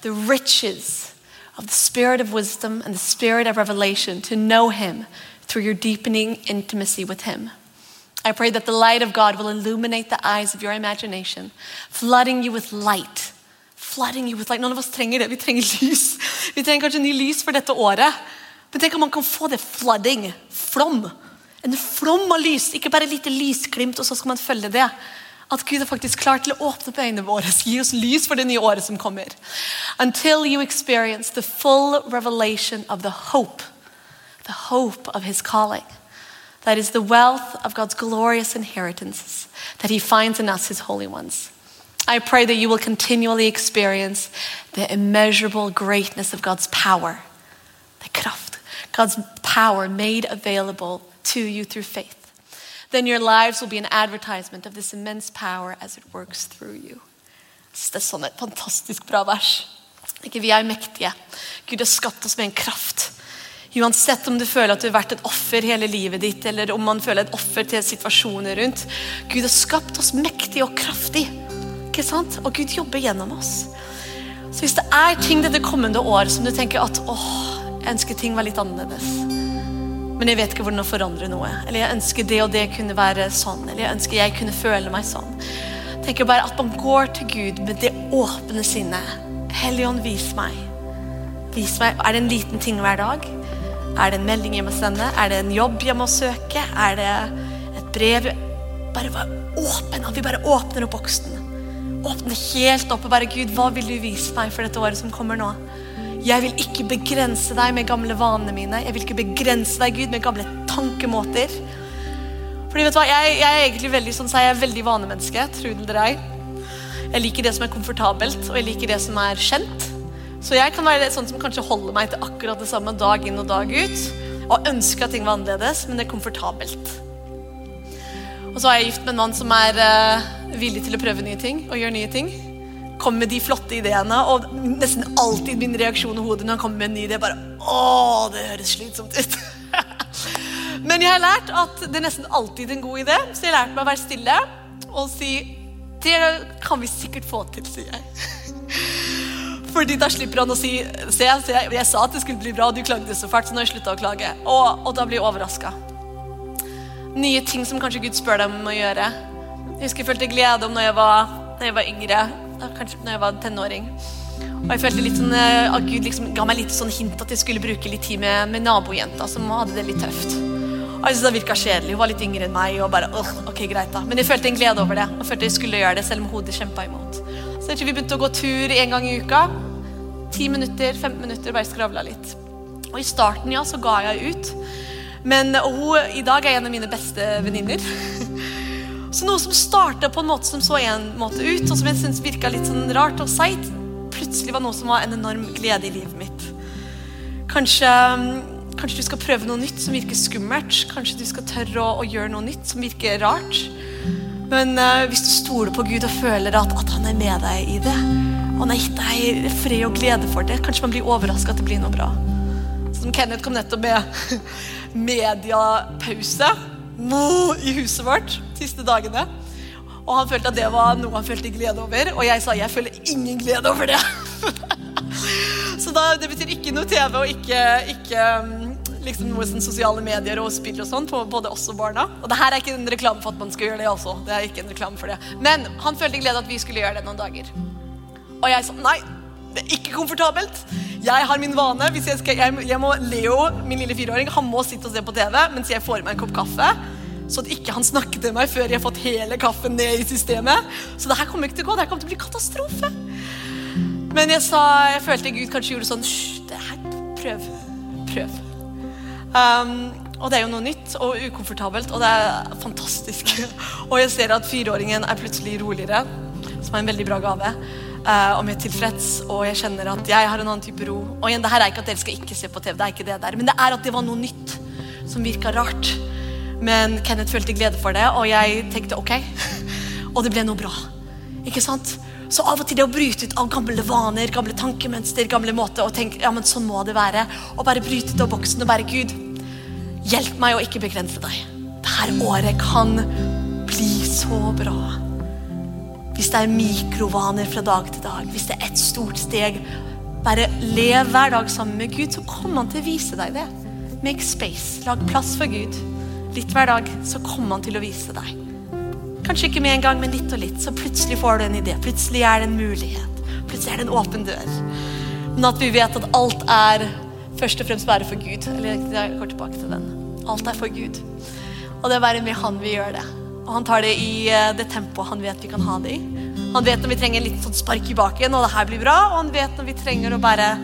Speaker 2: the riches of the spirit of wisdom and the spirit of revelation to know him through your deepening intimacy with him. I pray that the light of God will illuminate the eyes of your imagination, flooding you with light flooding you with light. Noen av oss trenger det. Vi trenger lys. Vi trenger kanskje ny lys for dette året. Men tenk om man kan få det flooding. Flom. En flom av lys. Ikke bare lite lysglimt, og så skal man følge det. At Gud er faktisk til å åpne opp øynene våre, gi oss lys for det nye året som kommer. Until you experience the full revelation of the hope, the hope of his calling. That is the wealth of God's glorious inheritances that he finds in us, his holy ones. I pray that you will continually experience the immeasurable greatness of God's power, the kraft, God's power made available to you through faith. Then your lives will be an advertisement of this immense power as it works through you. Det er sånn et fantastisk bra vers. Ikke vi er mektige. Gud har skapt oss med en kraft. Uansett om du føler at du har vært et offer hele livet ditt, eller om man føler et offer til situasjoner rundt. Gud har skapt oss mektig og kraftig. Ikke sant? Og Gud jobber gjennom oss. Så hvis det er ting dette kommende år som du tenker at åh, jeg ønsker ting var litt annerledes, men jeg vet ikke hvordan å forandre noe, eller jeg ønsker det og det kunne være sånn, eller jeg ønsker jeg kunne føle meg sånn, tenker bare at man går til Gud med det åpne sinnet. Helligånd, vis meg. Vis meg. Er det en liten ting hver dag? Er det en melding jeg må sende? Er det en jobb jeg må søke? Er det et brev? Bare vær åpen. At vi bare åpner opp boksen åpne helt opp og bare Gud, hva vil du vise meg for dette året som kommer nå? Jeg vil ikke begrense deg med gamle vanene mine. Jeg vil ikke begrense deg, Gud, med gamle tankemåter. Fordi vet du hva, Jeg, jeg er egentlig veldig sånn, så jeg er veldig vanemenneske. Tro det. Jeg liker det som er komfortabelt, og jeg liker det som er kjent. Så jeg kan være sånn som kanskje holder meg til akkurat det samme dag inn og dag ut. Og ønsker at ting var annerledes, men det er komfortabelt. Og så er jeg gift med en mann som er uh, villig til å prøve nye ting og gjøre nye ting. Kommer med de flotte ideene, og nesten alltid min reaksjon i hodet når han kommer med en ny idé, bare Å, det høres slitsomt ut. [LAUGHS] Men jeg har lært at det er nesten alltid en god idé, så jeg har lært meg å være stille og si Det kan vi sikkert få til, sier jeg. [LAUGHS] Fordi da slipper han å si Se, se jeg sa at det skulle bli bra, og du klagde så fælt, så nå har jeg slutta å klage. Og, og da blir jeg overraska nye ting som kanskje Gud spør deg om å gjøre. Jeg husker jeg følte glede om når jeg var, når jeg var yngre, kanskje når jeg var tenåring. Og jeg følte litt sånn, eh, at Gud liksom ga meg litt sånn hint at jeg skulle bruke litt tid med, med nabojenta som hadde det litt tøft. Og jeg syntes det virka kjedelig. Hun var litt yngre enn meg. og bare, ok, greit da. Men jeg følte en glede over det. Og følte jeg skulle gjøre det selv om hodet kjempa imot. Så jeg tror vi begynte å gå tur en gang i uka. Ti minutter, 15 minutter, bare skravla litt. Og i starten ja, så ga jeg ut. Men og hun i dag er en av mine beste venninner. [LAUGHS] Så noe som starta på en måte som så en måte ut, og som jeg syntes virka litt sånn rart og seigt, plutselig var noe som var en enorm glede i livet mitt. Kanskje, kanskje, du skal prøve noe nytt som virker skummelt. Kanskje du skal tørre å, å gjøre noe nytt som virker rart. Men uh, hvis du stoler på Gud og føler at, at han er med deg i det, og Han har gitt deg fred og glede for det. Kanskje man blir overraska at det blir noe bra. Som Kenneth kom nettopp med [LAUGHS] mediapause i huset vårt de siste dagene. Og han følte at det var noe han følte glede over. Og jeg sa jeg føler ingen glede over det. [LAUGHS] Så da, det betyr ikke noe TV og ikke, ikke mm, liksom noe sånn sosiale medier og spill og sånn på både oss og barna. Og det her er ikke en reklame for at man skal gjøre det, også. Det er ikke en reklame for det. Men han følte glede at vi skulle gjøre det noen dager. Og jeg sa nei, det er ikke komfortabelt. Jeg har min vane. Hvis jeg, skal, jeg, jeg må, Leo, min lille fireåring, han må sitte og se på TV mens jeg får i meg en kopp kaffe. Så at ikke han snakker til meg før jeg har fått hele kaffen ned i systemet. Så det her kommer ikke til å gå. Det her kommer til å bli katastrofe. Men jeg sa, jeg følte Gud kanskje gjorde sånn Hysj, det her, prøv. Prøv. Um, og det er jo noe nytt og ukomfortabelt, og det er fantastisk. [LAUGHS] og jeg ser at fireåringen er plutselig roligere, som er en veldig bra gave. Og mer tilfreds, og jeg kjenner at jeg har en annen type ro. Og igjen, det her er ikke at dere skal ikke se på TV, det er ikke det der, men det er at det var noe nytt som virka rart. Men Kenneth følte glede for det, og jeg tenkte ok. [LAUGHS] og det ble noe bra. Ikke sant? Så av og til det å bryte ut av gamle vaner, gamle tankemønster, gamle måter å tenke ja, men sånn må det være, og bare bryte ut av boksen og bare Gud, hjelp meg å ikke begrense deg. Dette året kan bli så bra. Hvis det er mikrovaner fra dag til dag, hvis det er et stort steg Bare lev hver dag sammen med Gud, så kommer han til å vise deg det. Make space. Lag plass for Gud litt hver dag, så kommer han til å vise deg. Kanskje ikke med en gang, men litt og litt. Så plutselig får du en idé. Plutselig er det en mulighet. Plutselig er det en åpen dør. Men at vi vet at alt er først og fremst bare for Gud. Eller jeg går tilbake til den. Alt er for Gud. Og det er bare med Han vi gjør det. Og han tar det i eh, det tempoet han vet vi kan ha det i. Han vet når vi trenger litt sånn spark i baken, og det her blir bra. Og han vet når vi trenger å bare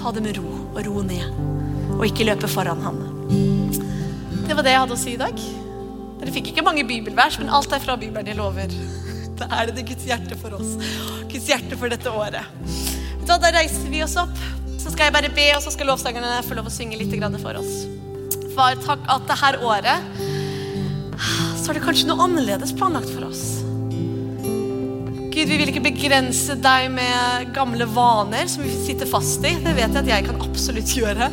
Speaker 2: ta det med ro og ro ned. Og ikke løpe foran ham. Det var det jeg hadde å si i dag. Dere fikk ikke mange bibelvers, men alt er fra Bibelen, jeg lover. [LAUGHS] Da er det det Guds hjerte for oss. Guds hjerte for dette året. Da, da reiser vi oss opp. Så skal jeg bare be, og så skal lovsangerne få lov å synge litt for oss. Far, takk at det her året er det kanskje noe annerledes planlagt for oss. Gud, vi vil ikke begrense deg med gamle vaner som vi sitter fast i. Det vet jeg at jeg kan absolutt gjøre.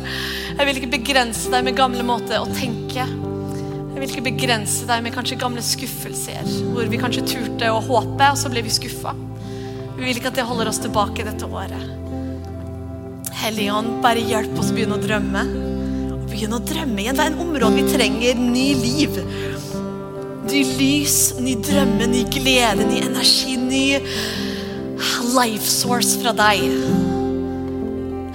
Speaker 2: Jeg vil ikke begrense deg med gamle måter å tenke. Jeg vil ikke begrense deg med kanskje gamle skuffelser, hvor vi kanskje turte å håpe, og så ble vi skuffa. Vi vil ikke at det holder oss tilbake dette året. Hellige Ånd, bare hjelp oss å begynne å drømme. Og begynne å drømme igjen. Det er en område vi trenger ny liv. Ny lys, ny drømme, ny glede, ny energi, ny life source fra deg.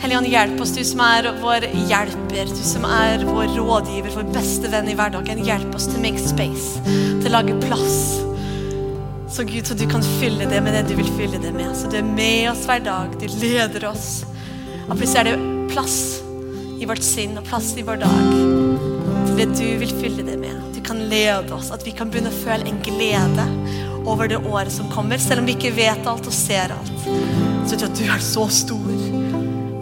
Speaker 2: Helligånd, hjelp oss, du som er vår hjelper, du som er vår rådgiver, vår beste venn i hverdagen. Hjelp oss til å make space, til å lage plass. Så Gud, så du kan fylle det med det du vil fylle det med. Så du er med oss hver dag, du leder oss. Og plutselig er det plass i vårt sinn og plass i vår dag til det du vil fylle det med kan lede oss, at vi kan begynne å føle en glede over det året som kommer, selv om vi ikke vet alt og ser alt. Så vet du at du er så stor.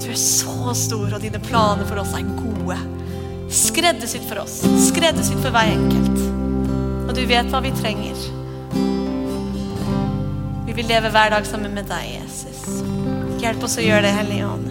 Speaker 2: Du er så stor, og dine planer for oss er gode. Skreddersydd for oss. Skreddersydd for hver enkelt. Og du vet hva vi trenger. Vi vil leve hver dag sammen med deg, Jesus. Hjelp oss å gjøre det, Hellige Ånd.